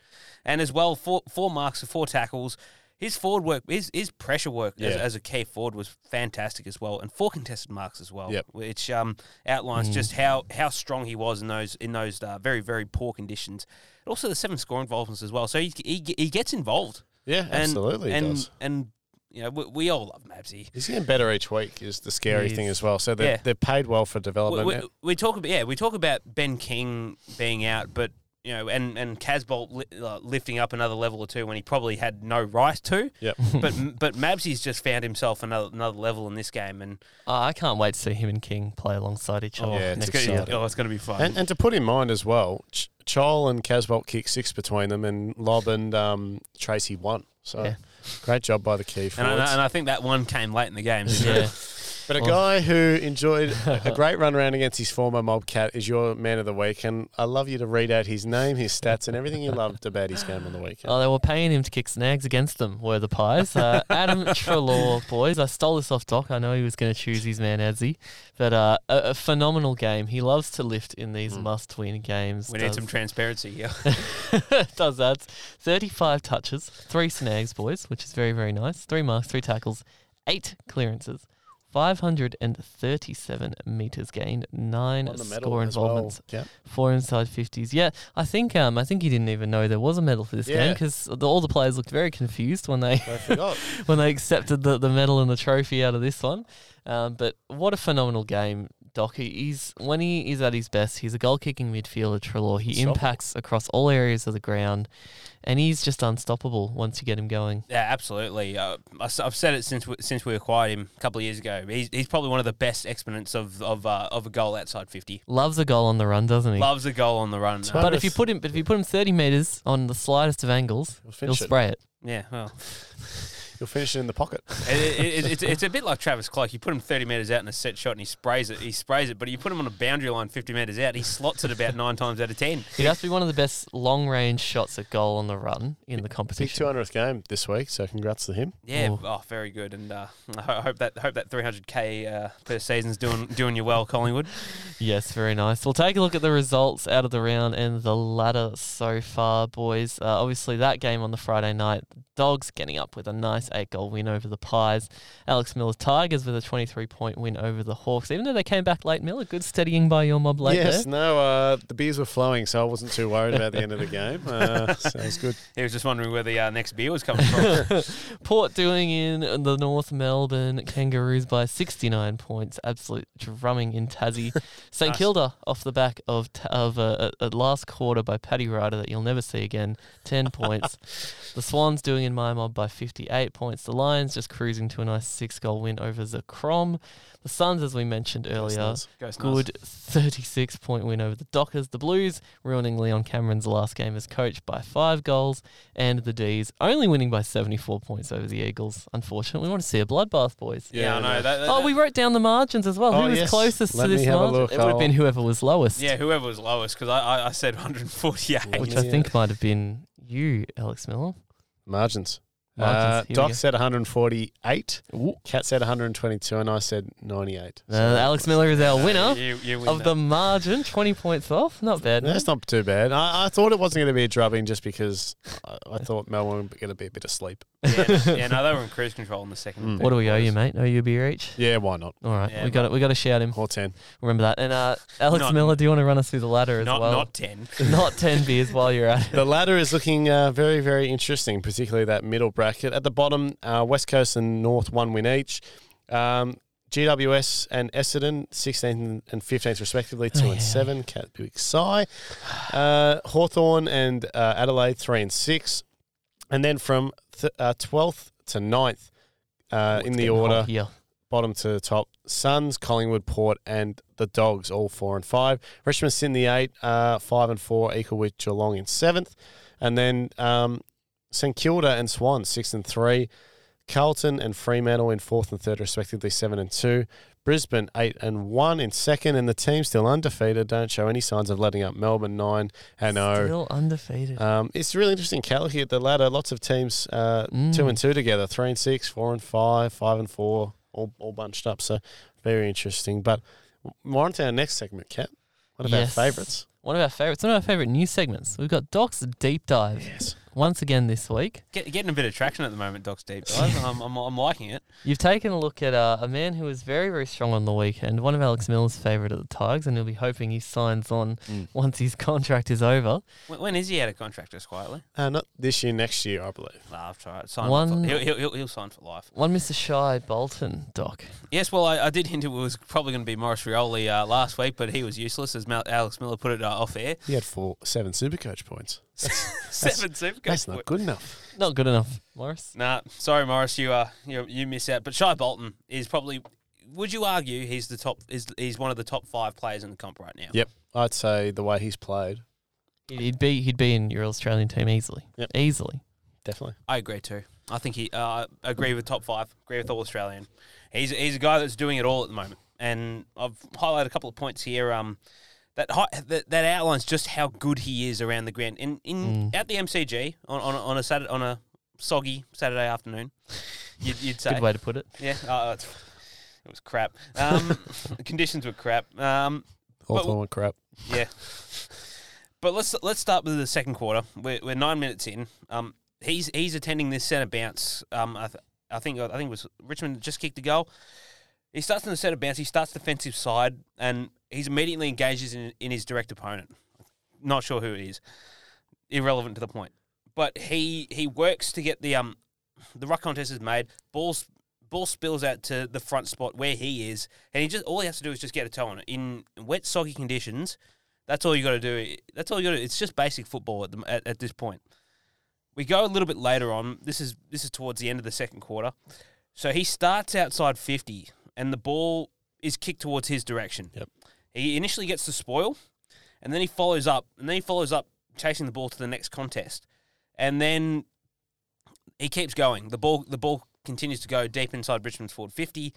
and as well four four marks, four tackles. His forward work, his, his pressure work as, Yeah. as a key forward was fantastic as well, and four contested marks as well, Yep. which um, outlines Mm. just how, how strong he was in those in those uh, very very poor conditions. Also, the seven score involvements as well, so he he, he gets involved. Yeah, And, absolutely. he and does. and you know we, we all love Mabsy. He's getting better each week. Is the scary He thing as well. So they're, Yeah. they're paid well for We, development. we, we talk about yeah we talk about Ben King being out, but you know, and and Casboult li- uh, lifting up another level or two when he probably had no right to. Yep. but but Mabsy's just found himself another another level in this game, and Oh, I can't wait to see him and King play alongside each other. yeah, it's next it's gonna, year. oh, it's going to be fun. And, and to put in mind as well, Ch- Chol and Casboult kicked six between them, and Lobb and um, Tracy won. So Yeah. great job by the key And. I, and I think that one came late in the game. Yeah. But a guy who enjoyed a great run around against his former Mobcat is your man of the week, and I love you to read out his name, his stats, and everything you loved about his game on the weekend. Oh, they were paying him to kick snags against them, were the Pies. Uh, Adam Treloar, boys. I stole this off Doc. I know he was going to choose his man, Adzi. But uh, a, a phenomenal game. He loves to lift in these Mm. must win games. We need some transparency here. does that. 35 touches, three snags, boys, which is very, very nice. Three marks, three tackles, eight clearances, 537 metres gained, nine Won the medal score as well. involvements, four inside 50s. Yeah, I think um, I think he didn't even know there was a medal for this game because all the players looked very confused when they when they accepted the, the medal and the trophy out of this one. Um, but what a phenomenal game, Doc. He- He's when he is at his best, he's a goal kicking midfielder, Treloar. He Unstoppable. impacts across all areas of the ground, and he's just unstoppable once you get him going. Yeah, absolutely. Uh, I s- I've said it since we, since we acquired him a couple of years ago. He's, he's probably one of the best exponents of of, uh, of a goal outside fifty. Loves a goal on the run, doesn't he? Loves a goal on the run. Totally. but if you put him, but if you put him thirty meters on the slightest of angles, He'll he'll finish it. spray it. yeah, well, You'll finish it in the pocket. it, it, it, it's, it's a bit like Travis Cloke. You put him thirty meters out in a set shot and he sprays it. He sprays it, but you put him on a boundary line fifty meters out, he slots it about nine times out of ten. He has to be one of the best long range shots at goal on the run in the competition. Big 200th game this week, so congrats to him. Yeah, Oh. oh, very good, and uh, I hope that hope that three hundred k uh, per season's doing doing you well, Collingwood. Yes, very nice. We'll take a look at the results out of the round and the ladder so far, boys. Uh, obviously, that game on the Friday night, Dogs getting up with a nice eight goal win over the Pies. Alex Miller's Tigers with a 23 point win over the Hawks. Even though they came back late, Miller, good steadying by your mob late yes, there. no, uh, the beers were flowing, so I wasn't too worried about the end of the game. Uh, sounds good. He was just wondering where the uh, next beer was coming from. Port doing in the North Melbourne Kangaroos by 69 points. Absolute drumming in Tassie. St Nice. Kilda off the back of t- of a, a, a last quarter by Paddy Ryder that you'll never see again. 10 points. The Swans doing in my mob by 58 points. The Lions just cruising to a nice six goal win over Zakrom. The Suns, as we mentioned earlier, Nice. Goes nice. good 36 point win over the Dockers. The Blues ruining Leon Cameron's last game as coach by five goals. And the D's only winning by 74 points over the Eagles. Unfortunately, we want to see a bloodbath, boys. Yeah, I know. That, that, Oh, we wrote down the margins as well. Oh, Who was yes. closest Let to this margin? look. It would have been whoever was lowest. yeah, whoever was lowest, because I, I, I said 148. Which Yeah. I think might have been you, Alex Miller. Margins. Margins, Uh, Doc said 148. Cat said 122, and I said 98. Uh, Alex Miller is our No, winner you, you win of that. the margin, 20 points off. Not bad. That's not too bad. I, I thought it wasn't going to be a drubbing just because I, I thought Melbourne would get a bit, bit of sleep. yeah, yeah, no, they were in cruise control in the second. Mm. What do we owe you, mate? Owe you a beer each? Yeah, why not? All right, Yeah, we got to we got to shout him. Or 10. Remember that. And uh, Alex Not- Miller, do you want to run us through the ladder as Not, well? not 10. Not 10 beers while you're at it. The ladder is looking uh, very, very interesting, particularly that middle bracket. At the bottom, uh, West Coast and North, one win each. Um, GWS and Essendon, 16th and 15th respectively, 2 Oh, and 7. Cat Sigh. Uh, Hawthorn and uh, Adelaide, 3 and 6. And then from th- uh, 12th to 9th uh, in the order, bottom to top, Suns, Collingwood, Port, and the Dogs, all 4 and 5. Richmond Sydney, 8, uh, 5 and 4, equal with Geelong in 7th. And then um, St Kilda and Swan, 6 and 3. Carlton and Fremantle in fourth and third, respectively, seven and two. Brisbane eight and one in second, and the team still undefeated. Don't show any signs of letting up. Melbourne nine and zero. Still undefeated. Um, it's really interesting. Cal here at the ladder. Lots of teams uh, Mm. two and two together, three and six, four and five, five and four, all all bunched up. So very interesting. But more on to our next segment, Cat. What about Yes. favourites? One of our favorites, one of our favorite news segments. We've got Doc's Deep Dive Yes. once again this week. Get, getting a bit of traction at the moment, Doc's Deep Dive. I'm, I'm, I'm liking it. You've taken a look at uh, a man who was very, very strong on the weekend, one of Alex Miller's favourite at the Tigers, and he'll be hoping he signs on Mm. once his contract is over. When, when is he out of contract, just quietly? Uh, not this year, next year, I believe. Nah, I've tried. Sign One- For, he'll, he'll, he'll, he'll sign for life. One Mr. Shai Bolton, Doc. Yes, well, I, I did hint it was probably going to be Maurice Rioli uh, last week, but he was useless, as Mal- Alex Miller put it. Off air. He had four, seven Supercoach points. Seven Supercoach. Points. That's not good enough. Not good enough, Maurice. Nah, sorry, Maurice, you uh, you you miss out. But Shai Bolton is probably. Would you argue he's the top? Is he's one of the top five players in the comp right now? Yep, I'd say the way he's played, He'd he'd be he'd be in your Australian team easily. Yep. Easily. definitely. I agree too. I think he. Uh, I agree with top five. Agree with all Australian. He's he's a guy that's doing it all at the moment, and I've highlighted a couple of points here. Um, that hi- that, that outlines just how good he is around the ground. In in Mm. at the MCG on on a, on a Saturday on a soggy Saturday afternoon, you'd, you'd say Good way to put it. yeah. It's, it was crap. Um, the conditions were crap. Um, But- Hawthorn went crap. yeah. But let's let's start with the second quarter. We're, we're nine minutes in. Um, he's he's attending this centre bounce. Um, I, th- I think I think it was Richmond just kicked a goal. He starts in the centre bounce. He starts defensive side, and he's immediately engages in in his direct opponent. Not sure who it is. Irrelevant to the point. But he he works to get the um the ruck contest is made. Balls ball spills out to the front spot where he is, and he just all he has to do is just get a toe on it in wet, soggy conditions. That's all you got to do. That's all you got to. It's just basic football at, the, at at this point. We go a little bit later on. This is this is towards the end of the second quarter. So he starts outside fifty, and the ball is kicked towards his direction. Yep. He initially gets the spoil, and then he follows up, and then he follows up chasing the ball to the next contest, and then he keeps going. The ball the ball continues to go deep inside Richmond's forward fifty.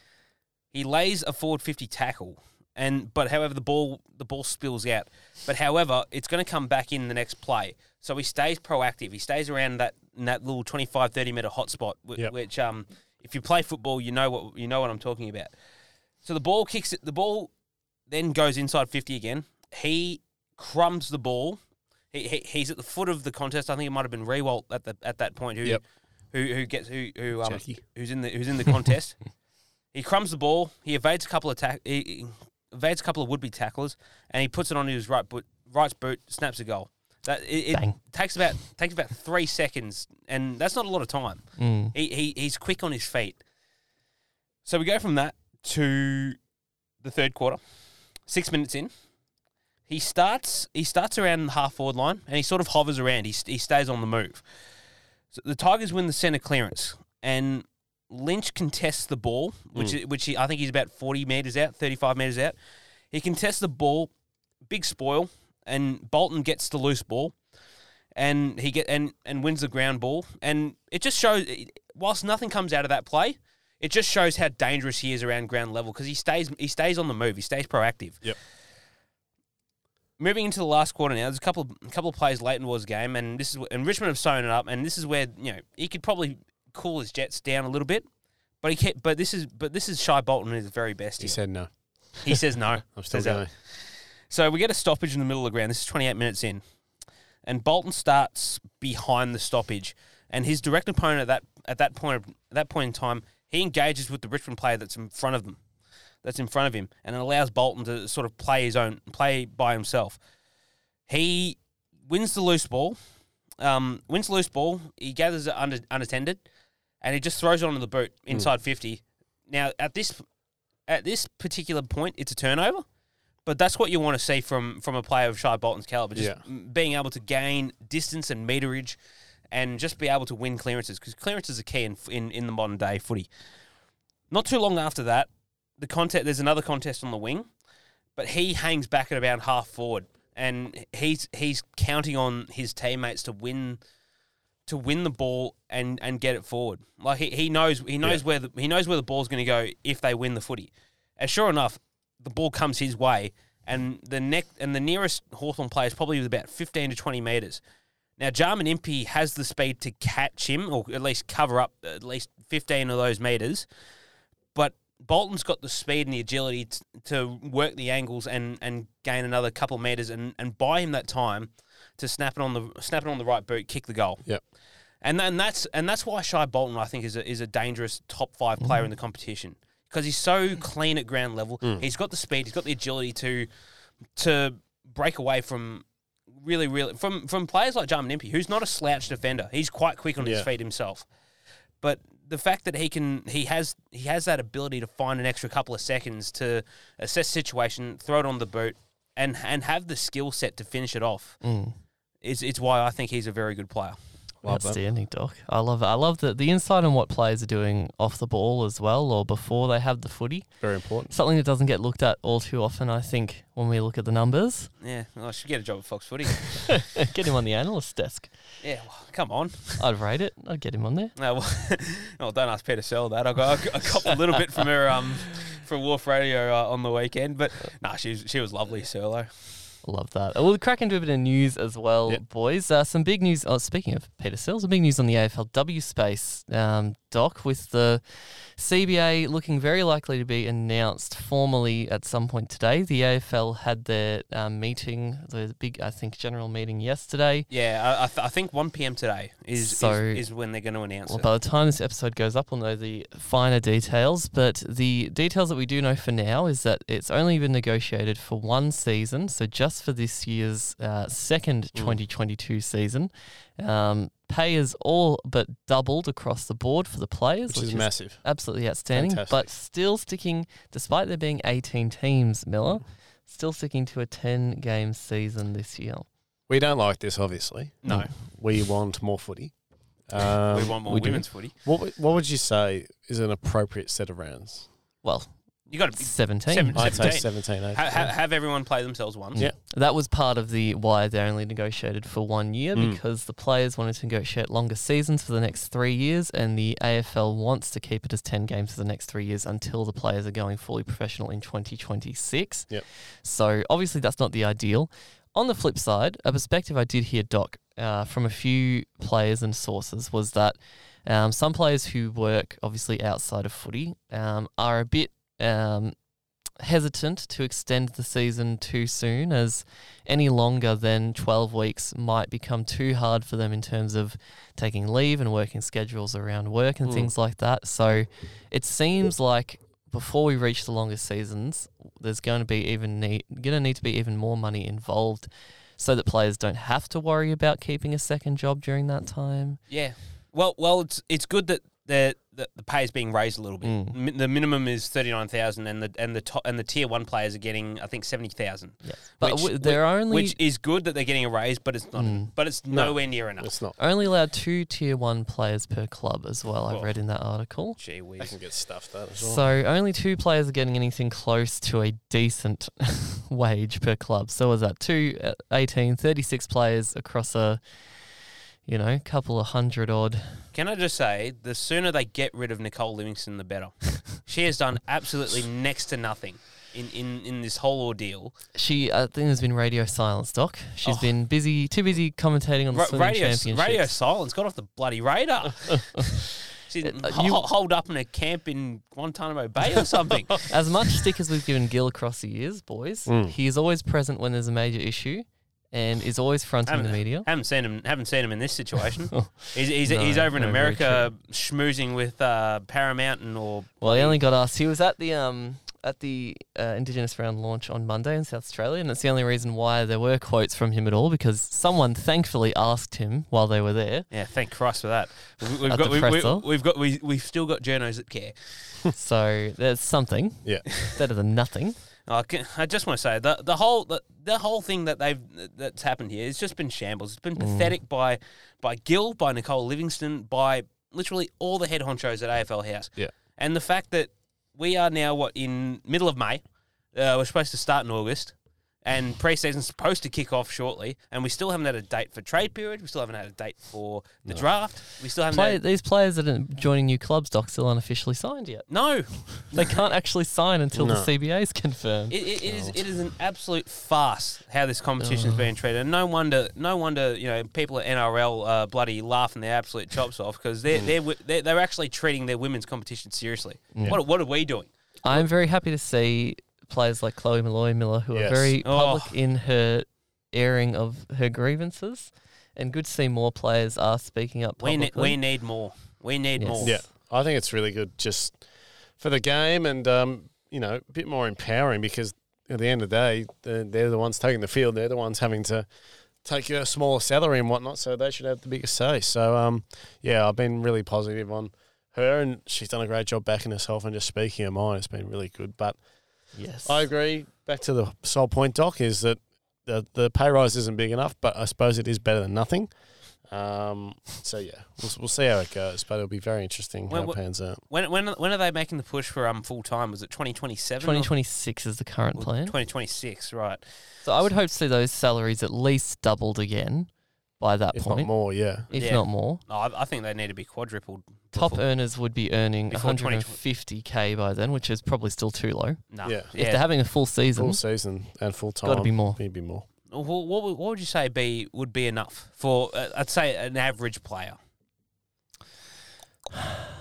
He lays a forward fifty tackle, and but however the ball the ball spills out. But however, it's going to come back in the next play. So he stays proactive. He stays around that in that little 25, 30 meter hotspot, wh- Yep. which um, if you play football, you know what you know what I'm talking about. So the ball kicks it. The ball then goes inside 50 again. He crumbs the ball. He, he he's at the foot of the contest. I think it might have been Riewoldt at the at that point who Yep. who who gets who who um, Jackie. who's in the who's in the contest. he crumbs the ball. He evades a couple of tack. He, he evades a couple of would be tacklers, and he puts it on his right boot. Right boot snaps a goal. That it, it takes about takes about three seconds, and that's not a lot of time. Mm. He, he he's quick on his feet. So we go from that to the third quarter. Six minutes in, he starts he starts around the half forward line and he sort of hovers around. He he stays on the move. So the Tigers win the centre clearance and Lynch contests the ball, which is, which he, I think he's about forty meters out, thirty five meters out. He contests the ball, big spoil, and Bolton gets the loose ball and he get and and wins the ground ball. And it just shows, whilst nothing comes out of that play, it just shows how dangerous he is around ground level because he stays he stays on the move. He stays proactive. Yep. Moving into the last quarter now, there's a couple of, a couple of plays late in Wars game, and this is and Richmond have sewn it up, and this is where you know he could probably cool his Jets down a little bit, but he kept, but this is but this is Shai Bolton at his very best. He Here. said no. He says no. I'm still going. So we get a stoppage in the middle of the ground. This is 28 minutes in. And Bolton starts behind the stoppage. And his direct opponent at that at that point at that point in time, he engages with the Richmond player that's in front of them. That's in front of him. And it allows Bolton to sort of play his own play by himself. He wins the loose ball. Um, wins the loose ball. He gathers it under, unattended, and he just throws it onto the boot inside fifty. Now at this at this particular point, it's a turnover. But that's what you want to see from from a player of Shai Bolton's caliber, just Yeah. being able to gain distance and meterage, and just be able to win clearances because clearances are key in, in in the modern day footy. Not too long after that, the contest there's another contest on the wing, but he hangs back at about half forward, and he's he's counting on his teammates to win to win the ball and, and get it forward. Like he, he knows he knows Yeah. where the he knows where the ball's going to go if they win the footy. And sure enough, the ball comes his way, and the neck and the nearest Hawthorn player is probably about fifteen to twenty meters. Now Jarman Impey has the speed to catch him, or at least cover up at least fifteen of those meters, but Bolton's got the speed and the agility t- to work the angles and, and gain another couple of meters and, and buy him that time to snap it on the snap it on the right boot, kick the goal. Yep. And then that's and that's why Shai Bolton I think is a, is a dangerous top five mm-hmm. player in the competition because he's so clean at ground level. Mm. He's got the speed, he's got the agility to to break away from really really from from players like Jarman Impey, who's not a slouch defender. He's quite quick on his feet himself. But the fact that he can he has he has that ability to find an extra couple of seconds to assess situation, throw it on the boot, and and have the skill set to finish it off. Mm. It's it's why I think he's a very good player. Love. Outstanding, Doc. I love it. I love the, the insight on what players are doing off the ball as well or before they have the footy. Very important. Something that doesn't get looked at all too often, I think, when we look at the numbers. Yeah, well, I should get a job at Fox Footy. get him on the analyst desk. yeah, well, come on. I'd rate it. I'd get him on there. No, well, don't ask Peter Sell that. I got I copped a little bit from her um from Wharf Radio uh, on the weekend, but no, she was she was lovely, Serlo. Love that. We'll crack into a bit of news as well, Yep. boys. Uh, some big news. Oh, speaking of Peter Sill, some big news on the AFLW space, um, Doc, with the CBA looking very likely to be announced formally at some point today. The AFL had their um, meeting, the big, I think, general meeting yesterday. Yeah, I, I, th- I think one p.m. today is, So- is is when they're going to announce Well, it. by the time this episode goes up, we'll know the finer details. But the details that we do know for now is that it's only been negotiated for one season, so just for this year's uh, second Mm. 2022 season. Um, pay is all but doubled across the board for the players, Which is massive. absolutely outstanding. Fantastic. But still sticking, despite there being 18 teams, Miller, still sticking to a 10 game season this year. We don't like this, obviously. no, We want more footy. Um, we want more we do. women's footy. What What would you say is an appropriate set of rounds? Well, You got to be 17. Seven- I'd say 17. 17, 18. ha- ha- have everyone play themselves once. Yeah. That was part of the why they only negotiated for one year Mm. because the players wanted to negotiate longer seasons for the next three years, and the AFL wants to keep it as 10 games for the next three years until the players are going fully professional in 2026. Yep. So obviously, that's not the ideal. On the flip side, a perspective I did hear, Doc, uh, from a few players and sources was that um, some players who work obviously outside of footy um, are a bit um, hesitant to extend the season too soon, as any longer than 12 weeks might become too hard for them in terms of taking leave and working schedules around work and Mm. things like that. So it seems like before we reach the longer seasons, there's going to be even need going to need to be even more money involved, so that players don't have to worry about keeping a second job during that time. Yeah. Well, well, it's it's good that the the, the pay is being raised a little bit. Mm. The minimum is thirty nine thousand, and the and the top and the tier one players are getting I think seventy thousand. Yeah, but Which- w- they're only Which is good that they're getting a raise, but it's not. Mm. But it's No. nowhere near enough. It's not. only allowed two tier one players per club as well. I Oh. read in that article. Gee They whiz. can get stuffed that as well. So only two players are getting anything close to a decent wage per club. So was that two, uh, 18, 36 players across a, you know, couple of hundred odd. Can I just say, the sooner they get rid of Nicole Livingstone, the better. she has done absolutely next to nothing in, in, in this whole ordeal. She, I think, there's been radio silence, Doc. She's Oh. been busy, too busy commentating on the Ra- swimming radio, championships. radio silence got off the bloody radar. She's Uh, ho- you- ho- holed up in a camp in Guantanamo Bay or something. As much stick as we've given Gill across the years, boys, Mm. he is always present when there's a major issue, and is always fronting the Haven't- media. haven't seen him. Haven't seen him in this situation. he's he's, he's over in no, America schmoozing with uh, Paramount and or. Well, he only got asked. He was at the um at the uh, Indigenous round launch on Monday in South Australia, and it's the only reason why there were quotes from him at all because someone thankfully asked him while they were there. Yeah, thank Christ for that. We- We've At got the we, we, we've got we we've still got journos that care. so there's something Yeah. better than nothing. I, can, I just want to say the the whole the, the whole thing that they've that's happened here it's just been shambles. It's been Mm. pathetic by by Gill, by Nicole Livingstone, by literally all the head honchos at AFL House. Yeah. And the fact that we are now what in middle of May, uh, we're supposed to start in August, and preseason's supposed to kick off shortly, and we still haven't had a date for trade period. We still haven't had a date for the No. draft. We still haven't. Play, had, these players that are joining new clubs, Doc, still unofficially signed yet. no, They can't actually sign until the CBA is confirmed. It, it, it is it is an absolute farce how this competition is Oh. being treated. And no wonder no wonder you know people at NRL uh, bloody laughing their absolute chops off because they're, they're they're they're actually treating their women's competition seriously. Mm. What what are we doing? I'm very happy to see players like Chloe Molloy Miller, who Yes. are very Oh. public in her airing of her grievances, and good to see more players are speaking up We publicly. need we need more. We need Yes. more. Yeah, I think it's really good just for the game and um, you know a bit more empowering because at the end of the day they're, they're the ones taking the field. They're the ones having to take a smaller salary and whatnot, so they should have the biggest say. So um, yeah, I've been really positive on her and she's done a great job backing herself and just speaking her mind. It's been really good, but. Yes. I agree. Back to the sole point, Doc, is that the the pay rise isn't big enough, but I suppose it is better than nothing. Um, so yeah, we'll, we'll see how it goes, but it'll be very interesting Well, how it pans out. When when when are they making the push for um full time? Was it twenty twenty seven? 2026 is the current plan. Twenty twenty six, right? So I would hope to see those salaries at least doubled again by that If point, not more, yeah. if Yeah. not more. No, I, I think they need to be quadrupled. Top earners would be earning 150k by then, which is probably still too low. No. Yeah. If they're having a full season, Full season and full time. got to be more. Maybe more. What, what, would- what would you say be would be enough for uh, I'd say an average player?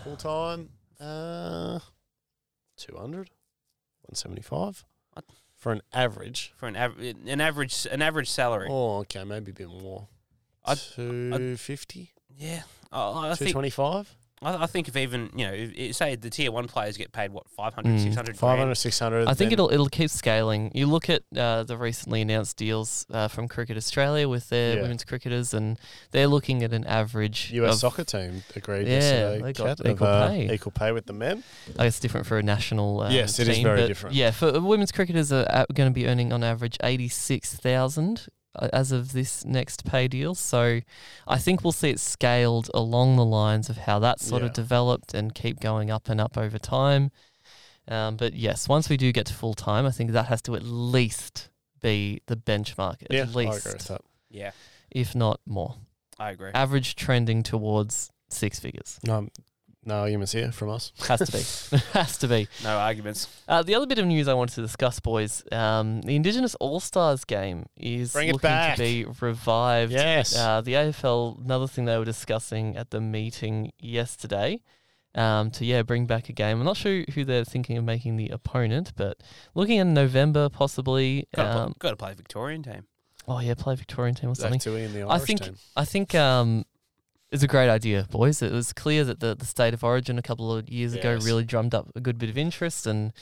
Full time, uh, 200, 175 for an average. for an average an average an average salary. Oh, okay, maybe a bit more. I'd- 250, Yeah, I, I think 225, I, I think if even you know if, if, say the tier one players get paid what 500, Mm. 600 500, grand. 600. I think it'll it'll keep scaling. You look at uh, the recently announced deals uh, from Cricket Australia with their Yeah. women's cricketers, and they're looking at an average. US of, soccer team agreed Yeah, yesterday. they got Kat, of, equal uh, pay. equal pay with the men. I guess different for a national. Uh, Yes, it is team, very but different. Yeah, for women's cricketers are going to be earning on average eighty six thousand uh, as of this next pay deal. So I think we'll see it scaled along the lines of how that sort Yeah. of developed and keep going up and up over time. Um, but yes, once we do get to full time, I think that has to at least be the benchmark, at yeah, I agree with least, that. Yeah, if not more. I agree. Average trending towards six figures. Um, no arguments here from us. Has to be. has to be. No arguments. Uh, the other bit of news I wanted to discuss, boys, um, the Indigenous All Stars game is Bring it looking back. to be revived. Yes. Uh, the AFL, another thing they were discussing at the meeting yesterday, um, to yeah bring back a game. I'm not sure who they're thinking of making the opponent, but looking in November possibly. Got to Um, play, play Victorian team. oh yeah, play Victorian team or Zach something. Tui in the I think team. I think um, it's a great idea, boys. It was clear that the, the state of origin a couple of years ago really drummed up a good bit of interest, and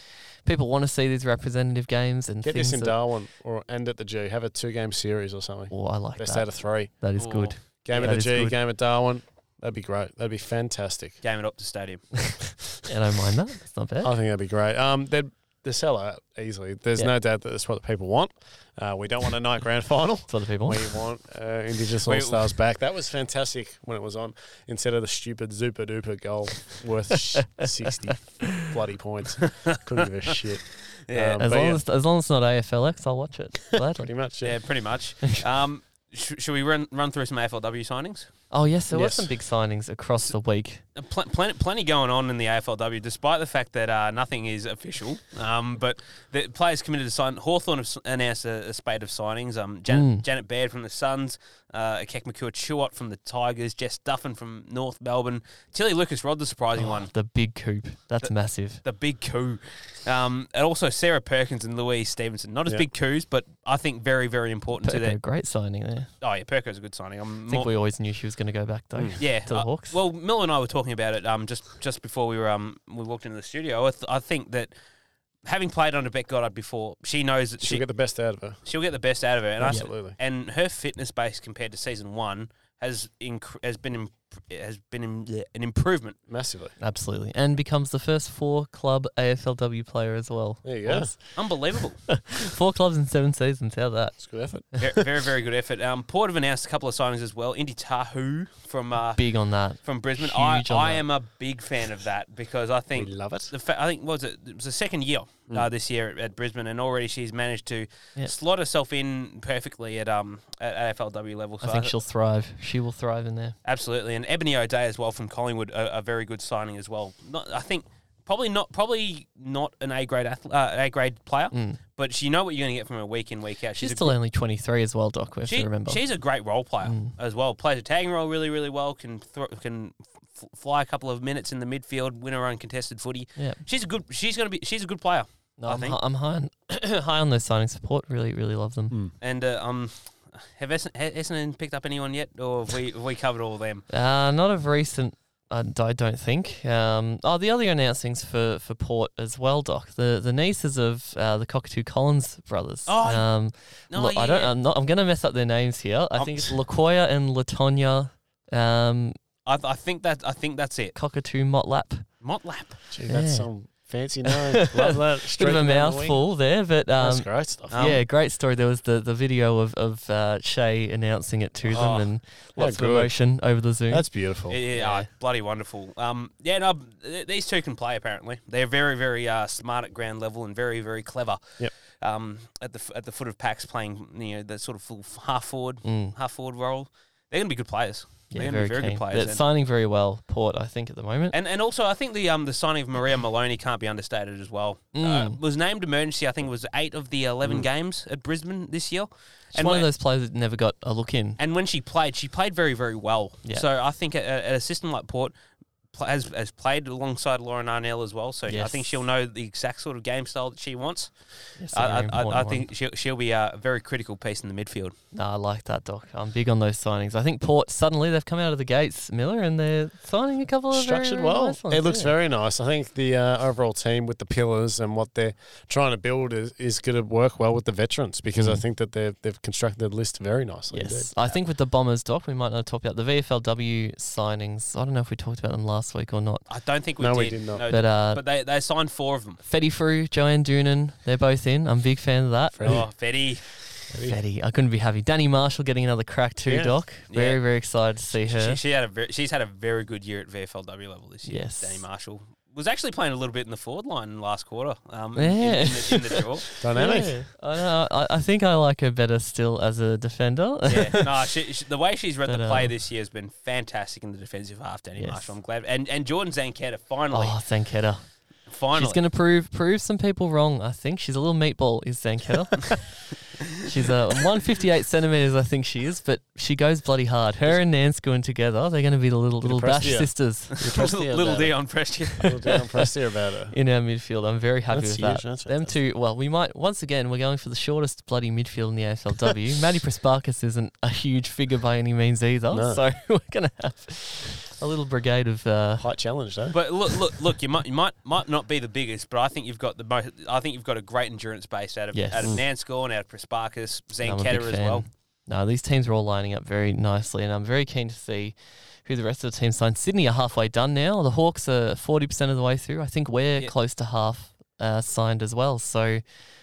people want to see these representative games and Get things this in Darwin or and at the G. Have a two game series or something. Oh, I like Best that. out of three. That is Oh. good. Game That at the G, good. game at Darwin. That'd be great. That'd be fantastic. Game at Optus Stadium. I don't mind that. It's not bad. I think that'd be great. Um, they'd they sell out easily. There's Yeah. no doubt that that's what the people want. Uh, we don't want a night grand final. That's what the people. We want uh, Indigenous All Stars back. That was fantastic when it was on. Instead of the stupid Zupa Duper goal worth sixty bloody points. Couldn't give a shit. Yeah, Um, As long yeah. as as long as it's not AFLX, I'll watch it. Gladly. Pretty much. yeah, Yeah. pretty much. Um, sh- should we run run through some AFLW signings? Oh yes, there were Yes. some big signings across the week. Uh, Pl- plenty, plenty going on in the AFLW, despite the fact that uh, nothing is official. Um, but the players committed to sign. Hawthorn have s- announced a, a spate of signings. Um, Janet, Mm. Janet Baird from the Suns, uh, Kek Makur Chuot from the Tigers, Jess Duffin from North Melbourne, Tilly Lucas-Rodd, the surprising Oh, one, The big coup. That's massive. the big coup. Um, and also Sarah Perkins and Louise Stephenson. Not as Yeah. big coups, but I think very, very important to Perko, their. great signing there. Oh, yeah, Perko's a good signing. I'm I think we always knew she was going to go back though. Mm. Yeah, to the uh, Hawks. Well, Mil and I were talking about it um, just just before we were um, we walked into the studio. I, th- I think that having played under Bec Goddard before, she knows that She'll she get the best out of her. she'll get the best out of her, and I, Absolutely. and her fitness base compared to season one has inc- has been imp- has been im- an improvement. Massively. Absolutely, and becomes the first four club AFLW player as well. There you go. Boys. Unbelievable, Four clubs in seven seasons. How that? It's good effort. very, very very good effort. Um, Port have announced a couple of signings as well. Indy Tahau from uh, Big on that. from Brisbane. I, Huge on I that. am a big fan of that because I We think love it. the fa- I think what was it? It was the second year Mm. uh, this year at, at Brisbane, and already she's managed to Yeah. slot herself in perfectly at um at AFLW level. So I think she'll thrive. She will thrive in there. absolutely, and Ebony O'Dea as well from Collingwood, a, a very good signing as well. Not, I think probably not probably not an A grade athlete, uh, A grade player, Mm. but you know what you're going to get from her week in week out. She's a still gr- only 23 as well, Doc. We have she, to remember. she's a great role player Mm. as well. Plays a tagging role really really well. Can can f- fly a couple of minutes in the midfield, win her own contested footy. yeah. She's a good. She's going to be. She's a good player. No, I I'm, think- hi- I'm high on high on those signing support. Really, really love them. And uh, um, have Essendon, has Essendon picked up anyone yet, or have we have we covered all of them? Uh, not of recent. I, d- I don't think. Um, oh, the other announcings for, for Port as well, Doc. The the nieces of uh, the Cockatoo Collins brothers. Oh, um, No, Lo- I don't. yeah. I'm, not, I'm going to mess up their names here. I Um, think it's Lakoya and Latonya. Um, I, I think that I think that's it. Cockatoo Motlap. Motlap. Gee, that's Yeah. some Fancy name. Love that. Bit of a down the mouthful there, but um, That's great stuff. Um, yeah, great story. There was the, the video of of uh, Shay announcing it to Oh, them, and how lots of emotion over the Zoom. That's beautiful. Yeah, Yeah. oh, bloody wonderful. Um, yeah, no, these two can play. Apparently, they're very, very uh, smart at ground level and very, very clever. Yep. Um, at the at the foot of packs, playing you know the sort of full half forward, Mm. half forward role. They're gonna be good players. Yeah, they're very, very keen. good players. They're signing very well, Port, I think, at the moment. And and also, I think the um the signing of Maria Moloney can't be understated as well. Uh, Mm. was named emergency. I think it was eight of the eleven games at Brisbane this year. She's one when, of those players that never got a look in. and when she played, she played very very well. Yeah. So I think at, at a system like Port. Pl- Has, has played alongside Lauren Arnell as well, so I think she'll know the exact sort of game style that she wants. Yes, a I, very I, I, I think she'll, she'll be a very critical piece in the midfield. No, I like that, Doc. I'm big on those signings. I think Port suddenly they've come out of the gates, Miller, and they're signing a couple of Structured very well. nice ones, it looks yeah. very nice. I think the uh, overall team with the pillars and what they're trying to build is, is going to work well with the veterans because I Mm. think that they've, they've constructed the list very nicely. Yes, I think with the Bombers, Doc, we might not talk about the VFLW signings. I don't know if we talked about them last week or not. I don't think we No, did. we did not. No, But uh, but they, they signed four of them. Fetty Fru, Joanne Doonan, they're both in. I'm a big fan of that. Freddie. Oh, Fetty. Fetty, I couldn't be happy. Danny Marshall getting another crack too, Yeah. Doc. Very, Yeah. very excited to see her. She, she had a very, she's had a very good year at VFLW level this year. Yes. Danny Marshall was actually playing a little bit in the forward line last quarter. Um, Yeah. in, in, the, in the draw. Dynamic. Yeah. I, know, I, I think I like her better still as a defender. yeah, no, she, she, the way she's read But, the play um, this year has been fantastic in the defensive half. Danny Yes. Marshall, I'm glad, and and Jordan Zanchetta finally, oh, Zanchetta. Finally, She's going to prove prove some people wrong. I think she's a little meatball. Is Zanchetta? she's uh, a 158 centimeters. I think she is, but she goes bloody hard. Her and Nance going together, they're going to be the little little bash you. sisters little, little Dion Prestia. Little bit impressed here about her. in our midfield. I'm very happy That's with huge, that. that's Them two. Well, we might once again we're going for the shortest bloody midfield in the AFLW. Maddie Prespakis isn't a huge figure by any means either, No. so we're going to have a little brigade of. Uh, Height challenge, though. But look, look, look! You might, you might, might not be the biggest, but I think you've got the most. I think you've got a great endurance base out of Yes. out of Mm. Nance out of Prespakis, I'm Zanchetta as well. No, these teams are all lining up very nicely, and I'm very keen to see who the rest of the team sign. Sydney are halfway done now. The Hawks are 40% of the way through. I think we're Yeah. close to half uh, signed as well. So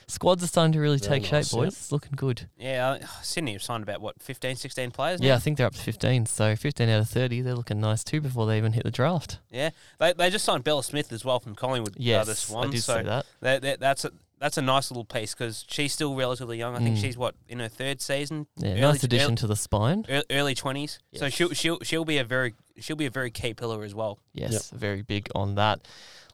squads are starting to really Very take nice, shape, boys. It's looking good. Yeah, uh, Sydney have signed about what 15, 16 players. Yeah. I think they're up to 15. So 15 out of 30, they're looking nice too before they even hit the draft. yeah. They, they just signed Bella Smith as well from Collingwood. Yes, uh, the Swans. I did so say that. that- that- that's a that's a nice little piece because she's still relatively young. I think Mm. she's what in her third season. Yeah, early, nice addition early, to the spine. early twenties. So Yes. she'll she'll she'll be a very she'll be a very key pillar as well. Yes, very big on that.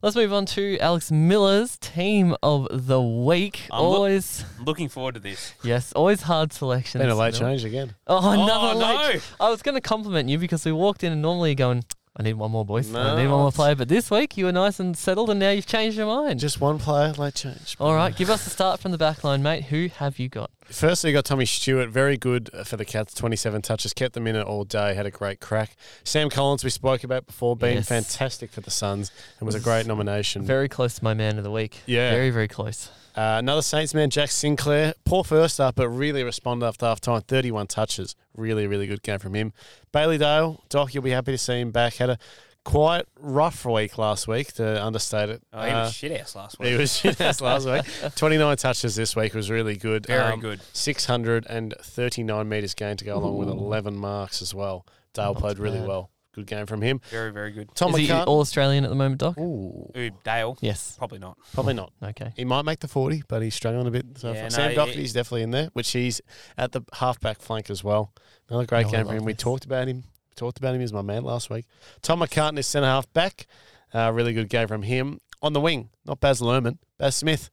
Let's move on to Alex Miller's team of the week. I'm look- always, I'm looking forward to this. yes, always hard selections. Been a late Miller. change again. Oh, another oh late. no! I was going to compliment you because we walked in and normally you're going, I need one more, boys. I need one more player. But this week you were nice and settled, and now you've changed your mind. Just one player, late change. All right, give us a start from the back line, mate. Who have you got? Firstly, you got Tommy Stewart, very good for the Cats, 27 touches, kept them in it all day, had a great crack. Sam Collins, we spoke about before, being Yes. fantastic for the Suns and was a great nomination. Very close to my man of the week. Yeah. Very, very close. Uh, another Saints man, Jack Sinclair. Poor first up, but really responded after half time. 31 touches. Really, really good game from him. Bailey Dale, Doc, you'll be happy to see him back. Had a quite rough week last week, to understate it. Oh, he Uh, was shit ass last week. he was shit ass last week. 29 touches this week was really good. very Um, good. 639 metres gained to go along with 11 marks as well. Dale Not played really bad. well. Good game from him. Very very good. Tom Is he McCartin. all Australian at the moment, Doc? Ooh, Ooh, Dale. Yes. Probably not. probably not. Okay. He might make the 40, but he's struggling a bit. So Yeah, far. no, Sam he- definitely in there, which he's at the halfback flank as well. Another great Oh, I game for love him. We this. talked about him. We Talked about him. He's my man last week. Tom McCartin is centre half back. Uh, really good game from him. On the wing, not Baz Luhrmann, Baz Smith.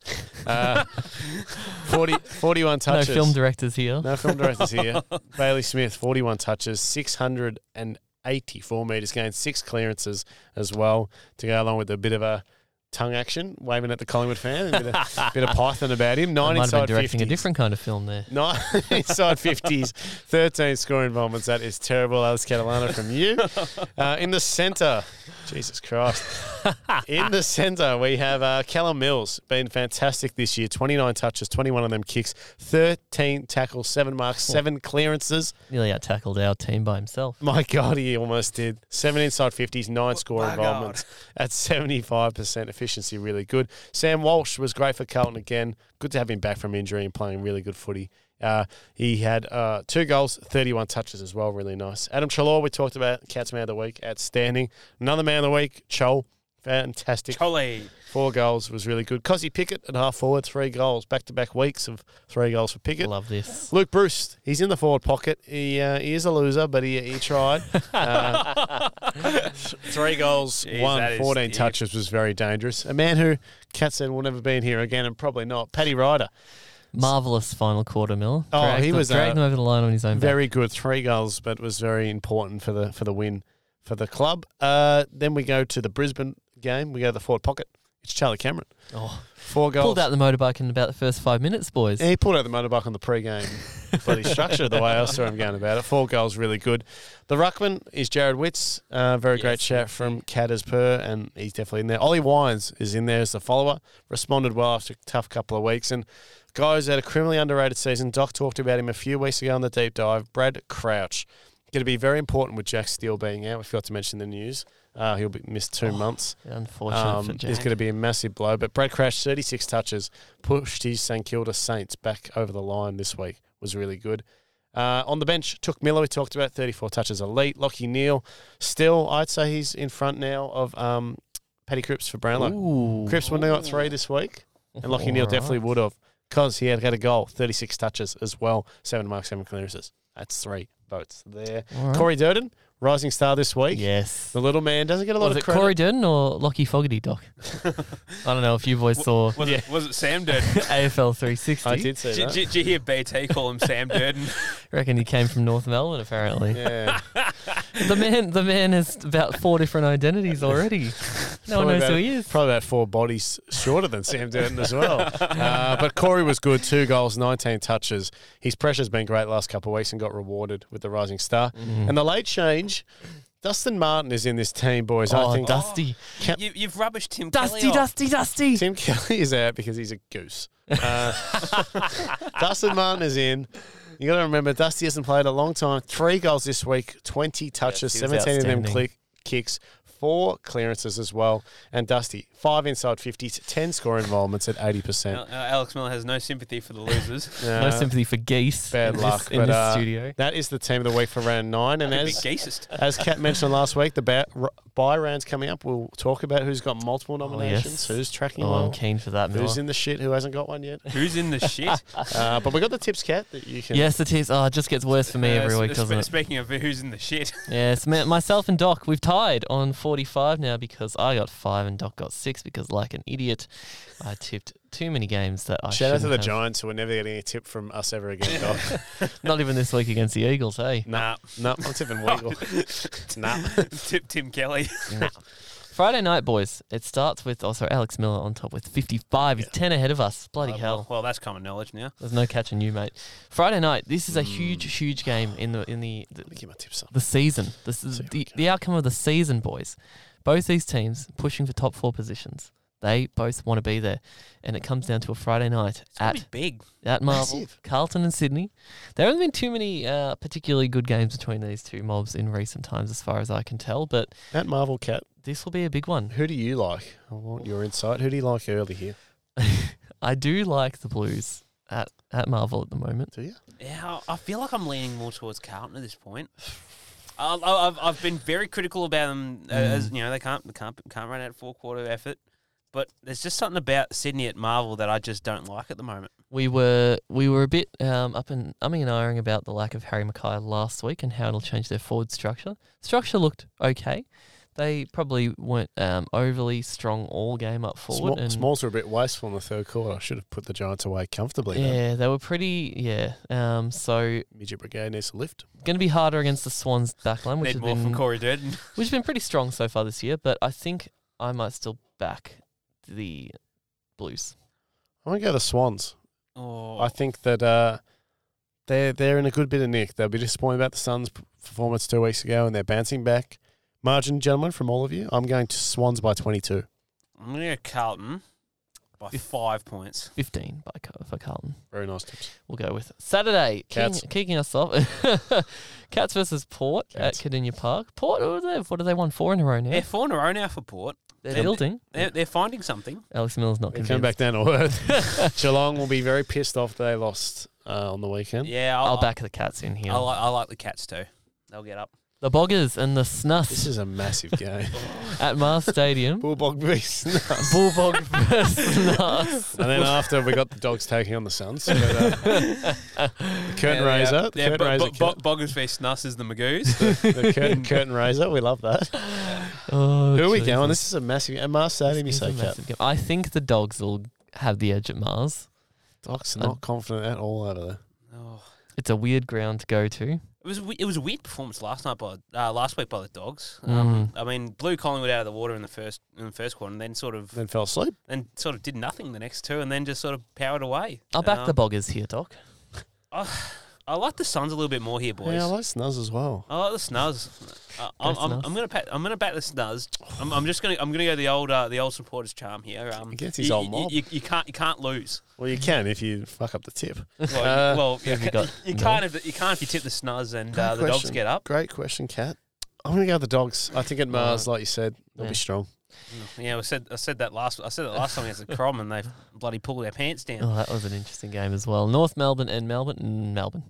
Uh, 40, 41 No touches. film directors here. No film directors here. Bailey Smith, 41 touches, 684 metres gained, six clearances as well to go along with a bit of a tongue action, waving at the Collingwood fan, a bit of, bit of Python about him. Nine might have been inside directing 50s. a different kind of film there. Nine inside 50s, 13 scoring involvements. That is terrible, Alice Catalana, from you. Uh, in the centre, Jesus Christ. In the centre, we have uh, Callum Mills, been fantastic this year. 29 touches, 21 of them kicks, 13 tackles, 7 marks, 7 clearances. Nearly out tackled our team by himself. My God, he almost did. 7 inside 50s, 9 score involvements at 75% efficiency, really good. Sam Walsh was great for Carlton again. Good to have him back from injury and playing really good footy. Uh, he had uh, two goals, 31 touches as well. Really nice. Adam Treloar, we talked about, Cats Man of the Week, outstanding. Another Man of the Week, Chol, fantastic. Chole. Four goals was really good. Kozzie Pickett at half forward, three goals. Back to back weeks of three goals for Pickett. Love this. Luke Bruce, he's in the forward pocket. He uh, he is a loser, but he, he tried. Uh, three goals, Jeez, one, that is 14 deep. touches was very dangerous. A man who Cat said will never be in here again, and probably not. Paddy Ryder, Marvelous final quarter, Miller. Oh, Dragged he was, dragging uh, them over the line on his own. back. very good. Three goals, but was very important for the for the win for the club. Uh, then we go to the Brisbane game. We go to the forward pocket. It's Charlie Cameron. Oh, Four goals. pulled out the motorbike in about the first five minutes, boys. Yeah, he pulled out the motorbike on the pre-game bloody structure, the way I saw him going about it. Four goals, really good. The ruckman is Jarrod Witts. Uh, very great Yes, chat yes, from Cat as per, and he's definitely in there. Ollie Wines is in there as the follower. Responded well after a tough couple of weeks. And guys had a criminally underrated season. Doc talked about him a few weeks ago on the deep dive. Brad Crouch. Going to be very important with Jack Steele being out. We forgot to mention the news. Uh, he'll be missed two months. Unfortunate Um, for it's going to be a massive blow. But Brad Crouch, 36 touches, pushed his St Kilda Saints back over the line this week. Was really good. Uh, on the bench, Touk Miller, we talked about, 34 touches elite. Lachie Neale, still, I'd say he's in front now of um, Paddy Cripps for Brownlow. Ooh. Cripps wouldn't have got three this week, and Lachie Neale definitely would have because he had got a goal, 36 touches as well, seven marks, seven clearances. That's three votes there. All right. Corey Durdin, rising star this week. Yes. The little man doesn't get a lot Was of it credit. Corey Durdin or Lachie Fogarty, Doc? I don't know if you boys saw Was, it, was it Sam Durdin? AFL 360. I did see Did, that. did, did you hear BT call him Sam Durdin? reckon he came from North Melbourne, apparently. Yeah. The man the man has about four different identities already. No one knows about- who he is. Probably about four bodies shorter than Sam Durdin as well. Uh, but Corey was good. Two goals, 19 touches. His pressure's been great last couple of weeks and got rewarded with the Rising Star. Mm. And the late change, Dustin Martin is in this team, boys. I Oh, think Dusty. you, you've rubbished Tim Dusty, Kelly off. Dusty, Dusty. Tim Kelly is out because he's a goose. Uh, Dustin Martin is in. You got to remember, Dusty hasn't played a long time. Three goals this week, 20 touches, he was 17 of them outstanding. click, kicks, four clearances as well. And Dusty, five inside 50s, 10 score involvements at 80%. Uh, Alex Miller has no sympathy for the losers. Uh, no sympathy for geese. bad in luck, This, in but, this uh, studio. That is the team of the week for round nine. And as, geesist. as Kat mentioned last week, the ba- r- buy round's coming up. We'll talk about who's got multiple Oh, nominations, yes. who's tracking Oh, well, I'm keen for that, Miller. who's in the shit, who hasn't got one yet. Who's in the shit? Uh, but we got the tips, Cat, that you can. Yes, it is. Oh, it just gets worse for me Uh, every sp- week, doesn't sp- it? Speaking of who's in the shit, Yes, myself and Doc, we've tied on 45 now because I got five and Doc got six because, like an idiot, I tipped too many games that I Shout out to the have. Giants who are never getting a tip from us ever again, Doc. Not even this week against the Eagles, hey? nah. no, I'm tipping Weagle. nah. Tip Tim Kelly. Friday night, boys. It starts with, oh, sorry, Alex Miller on top with 55. He's 10 ahead of us. Bloody hell. Well, that's common knowledge now. There's no catching you, mate. Friday night. This is a huge, huge game in the in the, the Let me get my tips up. the season. This is the, the outcome of the season, boys. Both these teams pushing for top four positions. They both want to be there, and it comes down to a Friday night at big. at Marvel, Massive. Carlton and Sydney. There haven't been too many uh, particularly good games between these two mobs in recent times, as far as I can tell. But At Marvel Cat, this will be a big one. who do you like? I want your insight. Who do you like early here? I do like the Blues at at Marvel at the moment. Do you? Yeah, I I feel like I'm leaning more towards Carlton at this point. I- I- I've I've been very critical about them uh, as you know they can't they can't can't run out four quarter effort, but there's just something about Sydney at Marvel that I just don't like at the moment. We were we were a bit um, up and umming and ahhing about the lack of Harry McKay last week and how it'll change their forward structure. Structure looked okay. They probably weren't um, overly strong all game up forward. Small, and Smalls were a bit wasteful in the third quarter. I should have put the Giants away comfortably. though. yeah, they were pretty. Yeah. Um, so Midget Brigade needs to lift. going to be harder against the Swans backline, which Need has more from Corey Durdin. which has been pretty strong so far this year. But I think I might still back the Blues. I'm going to go the Swans. Oh, I think that uh, they're, they're in a good bit of nick. They'll be disappointed about the Suns' performance two weeks ago and they're bouncing back. Margin, gentlemen, from all of you. I'm going to Swans by 22. I'm going to go Carlton by five points. 15 by Car- for Carlton. Very nice tips. We'll go with Saturday. King, Cats. kicking us off. Cats versus Port Cats. at Kardinia Park. Port, what, are they, what have they won? Four in a row now. They're four in a row now for Port. They're they're- building. They're, they're finding something. Alex Miller's not They convinced. come back down to earth. Geelong will be very pissed off they lost uh, on the weekend. Yeah, I'll I'll, back the Cats in here. I, like, I like the Cats too. They'll get up. The Boggers and the Snus This is a massive game. at Mars Stadium. Bulldog beast. Bulldog versus Snus. And then after we got the dogs taking on the Suns. But, uh, the curtain raiser. The curtain raiser. Boggers v Snus is the Magoos. the curtain, curtain raiser. We love that. Oh, Who are we Jesus. going? This is a massive. At Mars Stadium, you say, is a Cap. massive game. I think the Dogs will have the edge at Mars. Dogs are not confident at all over there. oh. It's a weird ground to go to. It was a it was a weird performance last night by uh, last week by the Dogs. Um, I mean, blew Collingwood out of the water in the first in the first quarter, and then sort of Then fell asleep. and sort of did nothing the next two, and then just sort of powered away. I'll back the Um, Boggers here, Doc. I like the Suns a little bit more here, boys. Yeah, I like Snuz as well. I like the Snuz. Uh, I'm, I'm, I'm gonna pat, I'm gonna back the Snuz. I'm, I'm just gonna I'm gonna go the old uh, the old supporters charm here. Um, Against his you, old mob. You, you can't you can't lose. Well, you can if you fuck up the tip. Well, Uh, you, well who have you got? you can't if you can't if you tip the Snuz and Great uh, the dogs question. get up. Great question, Cat. I'm going to go with the dogs. I think at Mars, like you said, they'll Yeah. be strong. Yeah, I said I said that last I said that last time against the Crom and they bloody pulled their pants down. Oh, that was an interesting game as well. North Melbourne and Melbourne. mm, Melbourne.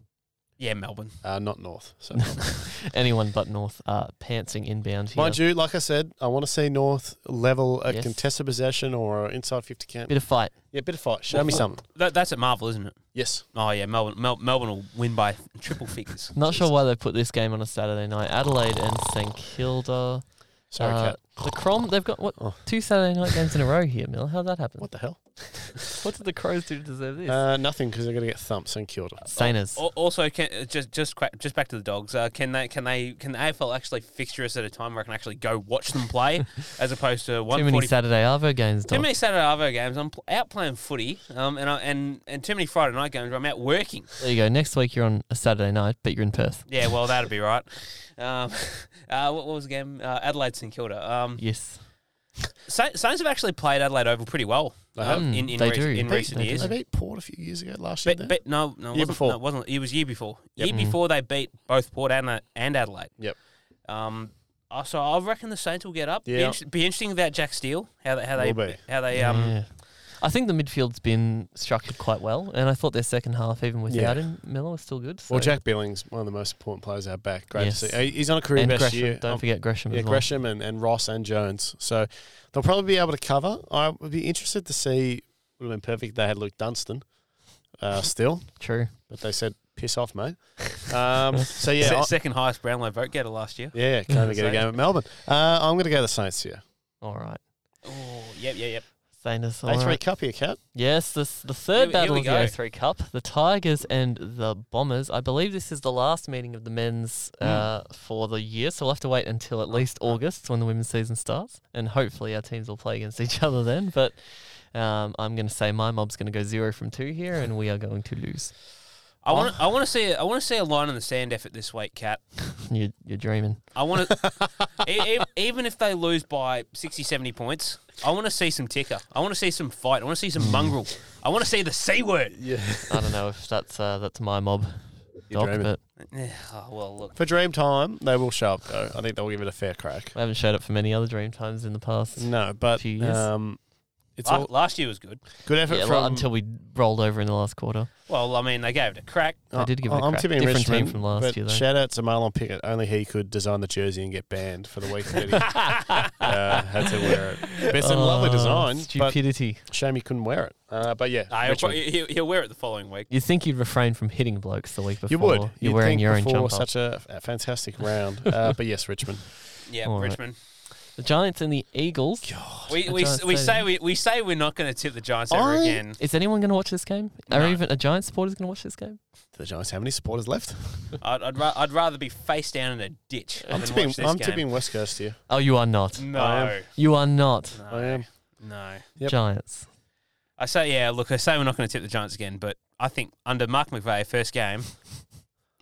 Yeah, Melbourne. Uh, not North. So. Anyone but North uh, pantsing inbound here. Mind you, like I said, I want to see North level a Yes. contested possession or inside 50 camp. Bit of fight. Yeah, bit of fight. Show me something. That, that's at Marvel, isn't it? Yes. Oh yeah, Melbourne. Mel, Melbourne will win by triple figures. Not sure why they put this game on a Saturday night. Adelaide and St Kilda. Sorry, Uh, Cat. The Crom, they've got what Oh. two Saturday night games in a row here, Miller. How'd that happen? What the hell? What did the Crows do to deserve this? Uh, nothing because they're going to get thumped and killed. Sainers. Al- Also, can, uh, just just cra- just back to the dogs. Uh, can they can they can the AFL actually fixture us at a time where I can actually go watch them play, as opposed to one Too many? Saturday Arvo games, Too many Saturday Arvo games. I'm pl- out playing footy, um, and I, and and too many Friday night games where I'm out working. There you go. Next week you're on a Saturday night, but you're in Perth. Yeah, well, that'd be right. Um, uh, what, what was the game? Uh, Adelaide St Kilda. Um, Yes. Sa- Saints have actually played Adelaide Oval pretty well They um, in in, They rec- do. in They- recent they years. They beat Port a few years ago, last year. But, then. but no, no, it Year wasn't, before. No, it wasn't. It was year before. Year Yep. before they beat both Port and, and Adelaide. Yep. Um. uh, So I reckon the Saints will get up. Be, Yeah. inter- be interesting about Jack Steele. How they how they Will be. how they um. yeah. I think the midfield's been structured quite well, and I thought their second half, even without Yeah. him, Miller was still good. So. well, Jack Billings, one of the most important players out back. Great Yes. to see. He's on a career and best Gresham. year. Don't Um, forget Gresham Yeah, as well. Gresham and, and Ross and Jones. So they'll probably be able to cover. I would be interested to see. Would have been perfect if they had Luke Dunstan uh, still, True. but they said piss off, mate. Um, so yeah, se- second highest Brownlow vote getter last year. yeah, can't even get a game at Melbourne. Uh, I'm going to go the Saints here. All right. Oh, yep, yep, yep. Saints. All A3. Cup here, Cat. Yes, this the third we- battle here of we the go. O3 Cup. The Tigers and the Bombers. I believe this is the last meeting of the men's Hmm. uh, for the year, so we'll have to wait until at least August when the women's season starts, and hopefully our teams will play against each other then. But um, I'm going to say my mob's going to go zero from two here, and we are going to lose. I want I want to see I want to see a line in the sand effort this week, Cat. You, you're dreaming. I want to e- e- even if they lose by 60, 70 points, I want to see some ticker. I want to see some fight. I want to see some mongrel. I want to see the c word. Yeah. I don't know if that's uh, that's my mob, You're Doc, dreaming. but Yeah, oh, well, look. For Dream Time, they will show up though. I think they'll give it a fair crack. I haven't showed up for many other dream times in the past. No, but Few years. um, it's La- all last year was good. good effort Yeah, from until we rolled over in the last quarter. Well, I mean, they gave it a crack. They did give it a I'm crack. tipping Different team from last but year, though. Shout out to Marlon Pickett. Only he could design the jersey and get banned for the week that he uh, had to wear it. But it's a lovely Oh, design, but Stupidity. shame he couldn't wear it. Uh, but yeah, Nah, he'll, Richmond. probably- he'll, he'll wear it the following week. You'd think you'd refrain from hitting blokes the week before. you would. You're You'd wearing think your own before jumper. such a, a fantastic round. Uh, but yes, Richmond. Yeah, All right. Richmond. The Giants and the Eagles. We, we, we say we, we say we're not going to tip the Giants ever I- again. Is anyone going to watch this game? Are No. even a Giants supporters going to watch this game? Do the Giants have any supporters left? I'd, I'd, ra- I'd rather be face down in a ditch I'm than tipping. watch this I'm game. tipping West Coast here. Oh, you are not. No, I am. You are not. no, I am. no. Yep. Giants. I say yeah. Look, I say we're not going to tip the Giants again, but I think under Mark McVeigh, first game,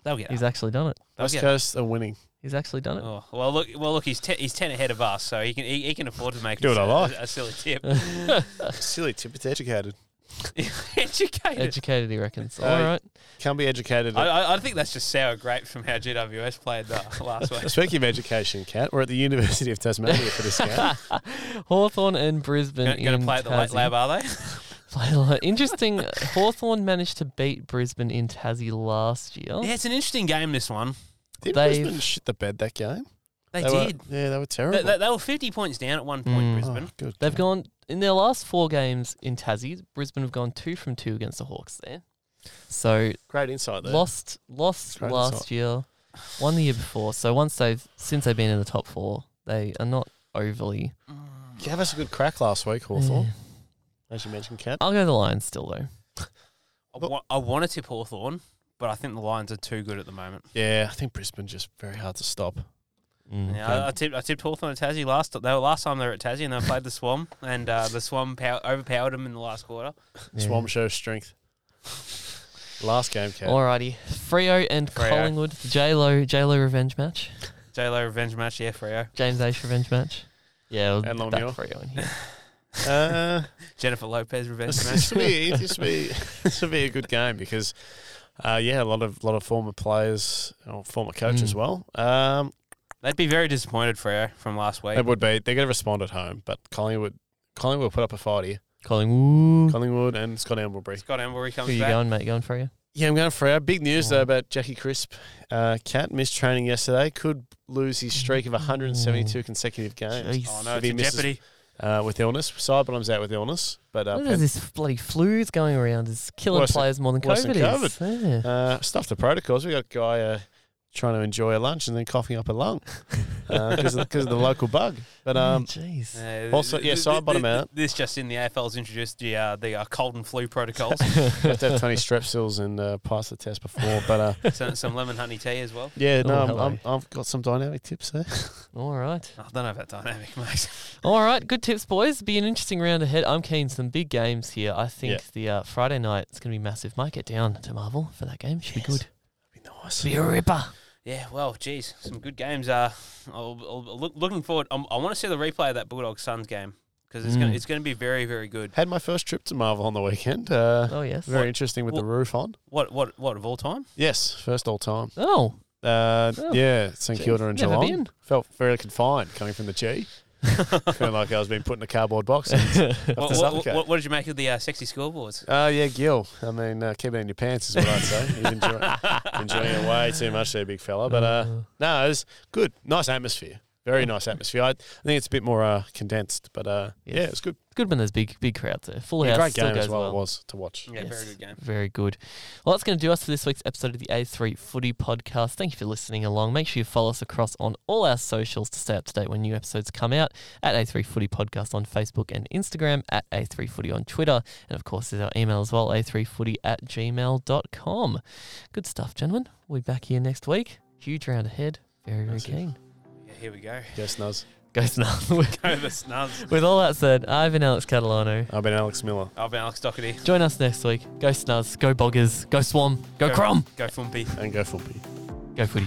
they'll get He's up. actually done it. They'll West get up. Coast are winning. He's actually done it. Oh, well, look, well, look, he's te- he's ten ahead of us, so he can he, he can afford to make Do what a, I like. a, a silly tip. Silly tip. It's educated. Educated. Educated, he reckons. Uh, All right. Can't be educated. I, I, I think that's just sour grape from how GWS played uh, last week. Speaking of education, Cat, we're at the University of Tasmania for this game. Hawthorn and Brisbane. Going to in play at the late Tassie. lab, are they? Play a lot. Interesting. Hawthorn managed to beat Brisbane in Tassie last year. Yeah, it's an interesting game. This one. Did They've- Brisbane shit the bed that game? They, were- did. yeah, they were terrible. they, they were fifty points down at one point. Mm. Brisbane. Oh, good. They've God. gone in their last four games in Tassie. Brisbane have gone two from two against the Hawks there. So great insight there. lost lost Great last insight. year, won the year before. So once they've since they've been in the top four, they are not overly. Gave us a good crack last week, Hawthorn, as you mentioned, Cat. I'll go the Lions still though. I, wa- I want to tip Hawthorn, but I think the Lions are too good at the moment. Yeah, I think Brisbane just very hard to stop. Mm. Yeah, I, I tipped I tipped Hawthorn at Tassie last. They were last time they were at Tassie and they played the Swam, and uh, the Swam pow- overpowered them in the last quarter. Yeah. Swam shows strength. Last game, Cat. Alrighty, Frio and Freo. Collingwood, the J Lo J Lo revenge match, J Lo revenge match, yeah, Freo. James Aish revenge match. Yeah, we'll And back Longmuir. Freo in here. Uh, Jennifer Lopez revenge match. this will be this will be this will be a good game because, uh, yeah, a lot of lot of former players, or former coach Mm. as well. Um, They'd be very disappointed, Freo, from last week. they would be. They're going to respond at home, but Collingwood, Collingwood will put up a fight here. Collingwood. Collingwood and Scott Pendlebury. Scott Emblery comes Who you back. going, mate? Going Freo? Yeah, I'm going for our big news Oh. though about Jackie Crisp. Uh, Cat missed training yesterday. Could lose his streak of 172 consecutive games Jeez. Oh no, If it's he in misses- jeopoly. Uh, with illness. Sidebottom's out with illness, but uh, What is this bloody flu's going around? Is killing players more than worse than COVID, is. Yeah. uh, stuff the protocols. We got a guy uh, trying to enjoy a lunch and then coughing up a lung because of, 'cause of the local bug. But um, jeez. Uh, Also- yeah, th- side th- bottom th- out. This just in, the AFL's introduced the uh, the uh, cold and flu protocols. have to have 20 strepsils and uh, pass the test before. But uh, some, some lemon honey tea as well. yeah, no, Oh, I'm, I'm, I've got some dynamic tips there. All right. I don't know about dynamic, mate. All right. Good tips, boys. Be an interesting round ahead. I'm keen. Some big games here. I think Yeah. the uh, Friday night is going to be massive. Might get down to Marvel for that game. Should be good. Be nice. Be a ripper. Yeah, well, geez, some good games. Uh, I'll, I'll, look, looking forward. I'm, I want to see the replay of that Bulldogs Suns game because it's gonna Mm. it's gonna be very very good. Had my first trip to Marvel on the weekend. Uh, Oh yes. very What- interesting with what- the roof on. What what what of all time? Yes, first all time. Oh. Uh, Oh. yeah, St Kilda and never Geelong. been. Felt very confined coming from the G. Felt like I was being put in a cardboard box. And, What, what, what, what did you make of the uh, sexy scoreboards? uh, yeah, Gil. I mean, uh, keep it in your pants is what I'd say. He's enjoying, enjoying it way too much there, big fella. But uh, no, it was good. Nice atmosphere. Very nice atmosphere. I, I think it's a bit more uh, condensed, but uh, Yes. yeah, it's good. good when there's big big crowds there. Full Yeah, house great still game goes as well, well. It was to watch. Yeah, Yes. very good game. Very good. Well, that's going to do us for this week's episode of the A3 Footy Podcast. Thank you for listening along. Make sure you follow us across on all our socials to stay up to date when new episodes come out at A3 Footy Podcast on Facebook and Instagram, at A3 Footy on Twitter, and of course, there's our email as well, A3Footy at gmail.com. Good stuff, gentlemen. We'll be back here next week. Huge round ahead. Very, very Massive. keen. Here we go. Yes, Nuz. Go Snarl. With Go the Snuds. with all that said, I've been Alex Catalano. I've been Alex Miller. I've been Alex Doherty. Join us next week. Go Snuz, go Boggers, go Swam, go, Go- Crom, Go Fumpy. And go Fulby. go Footy.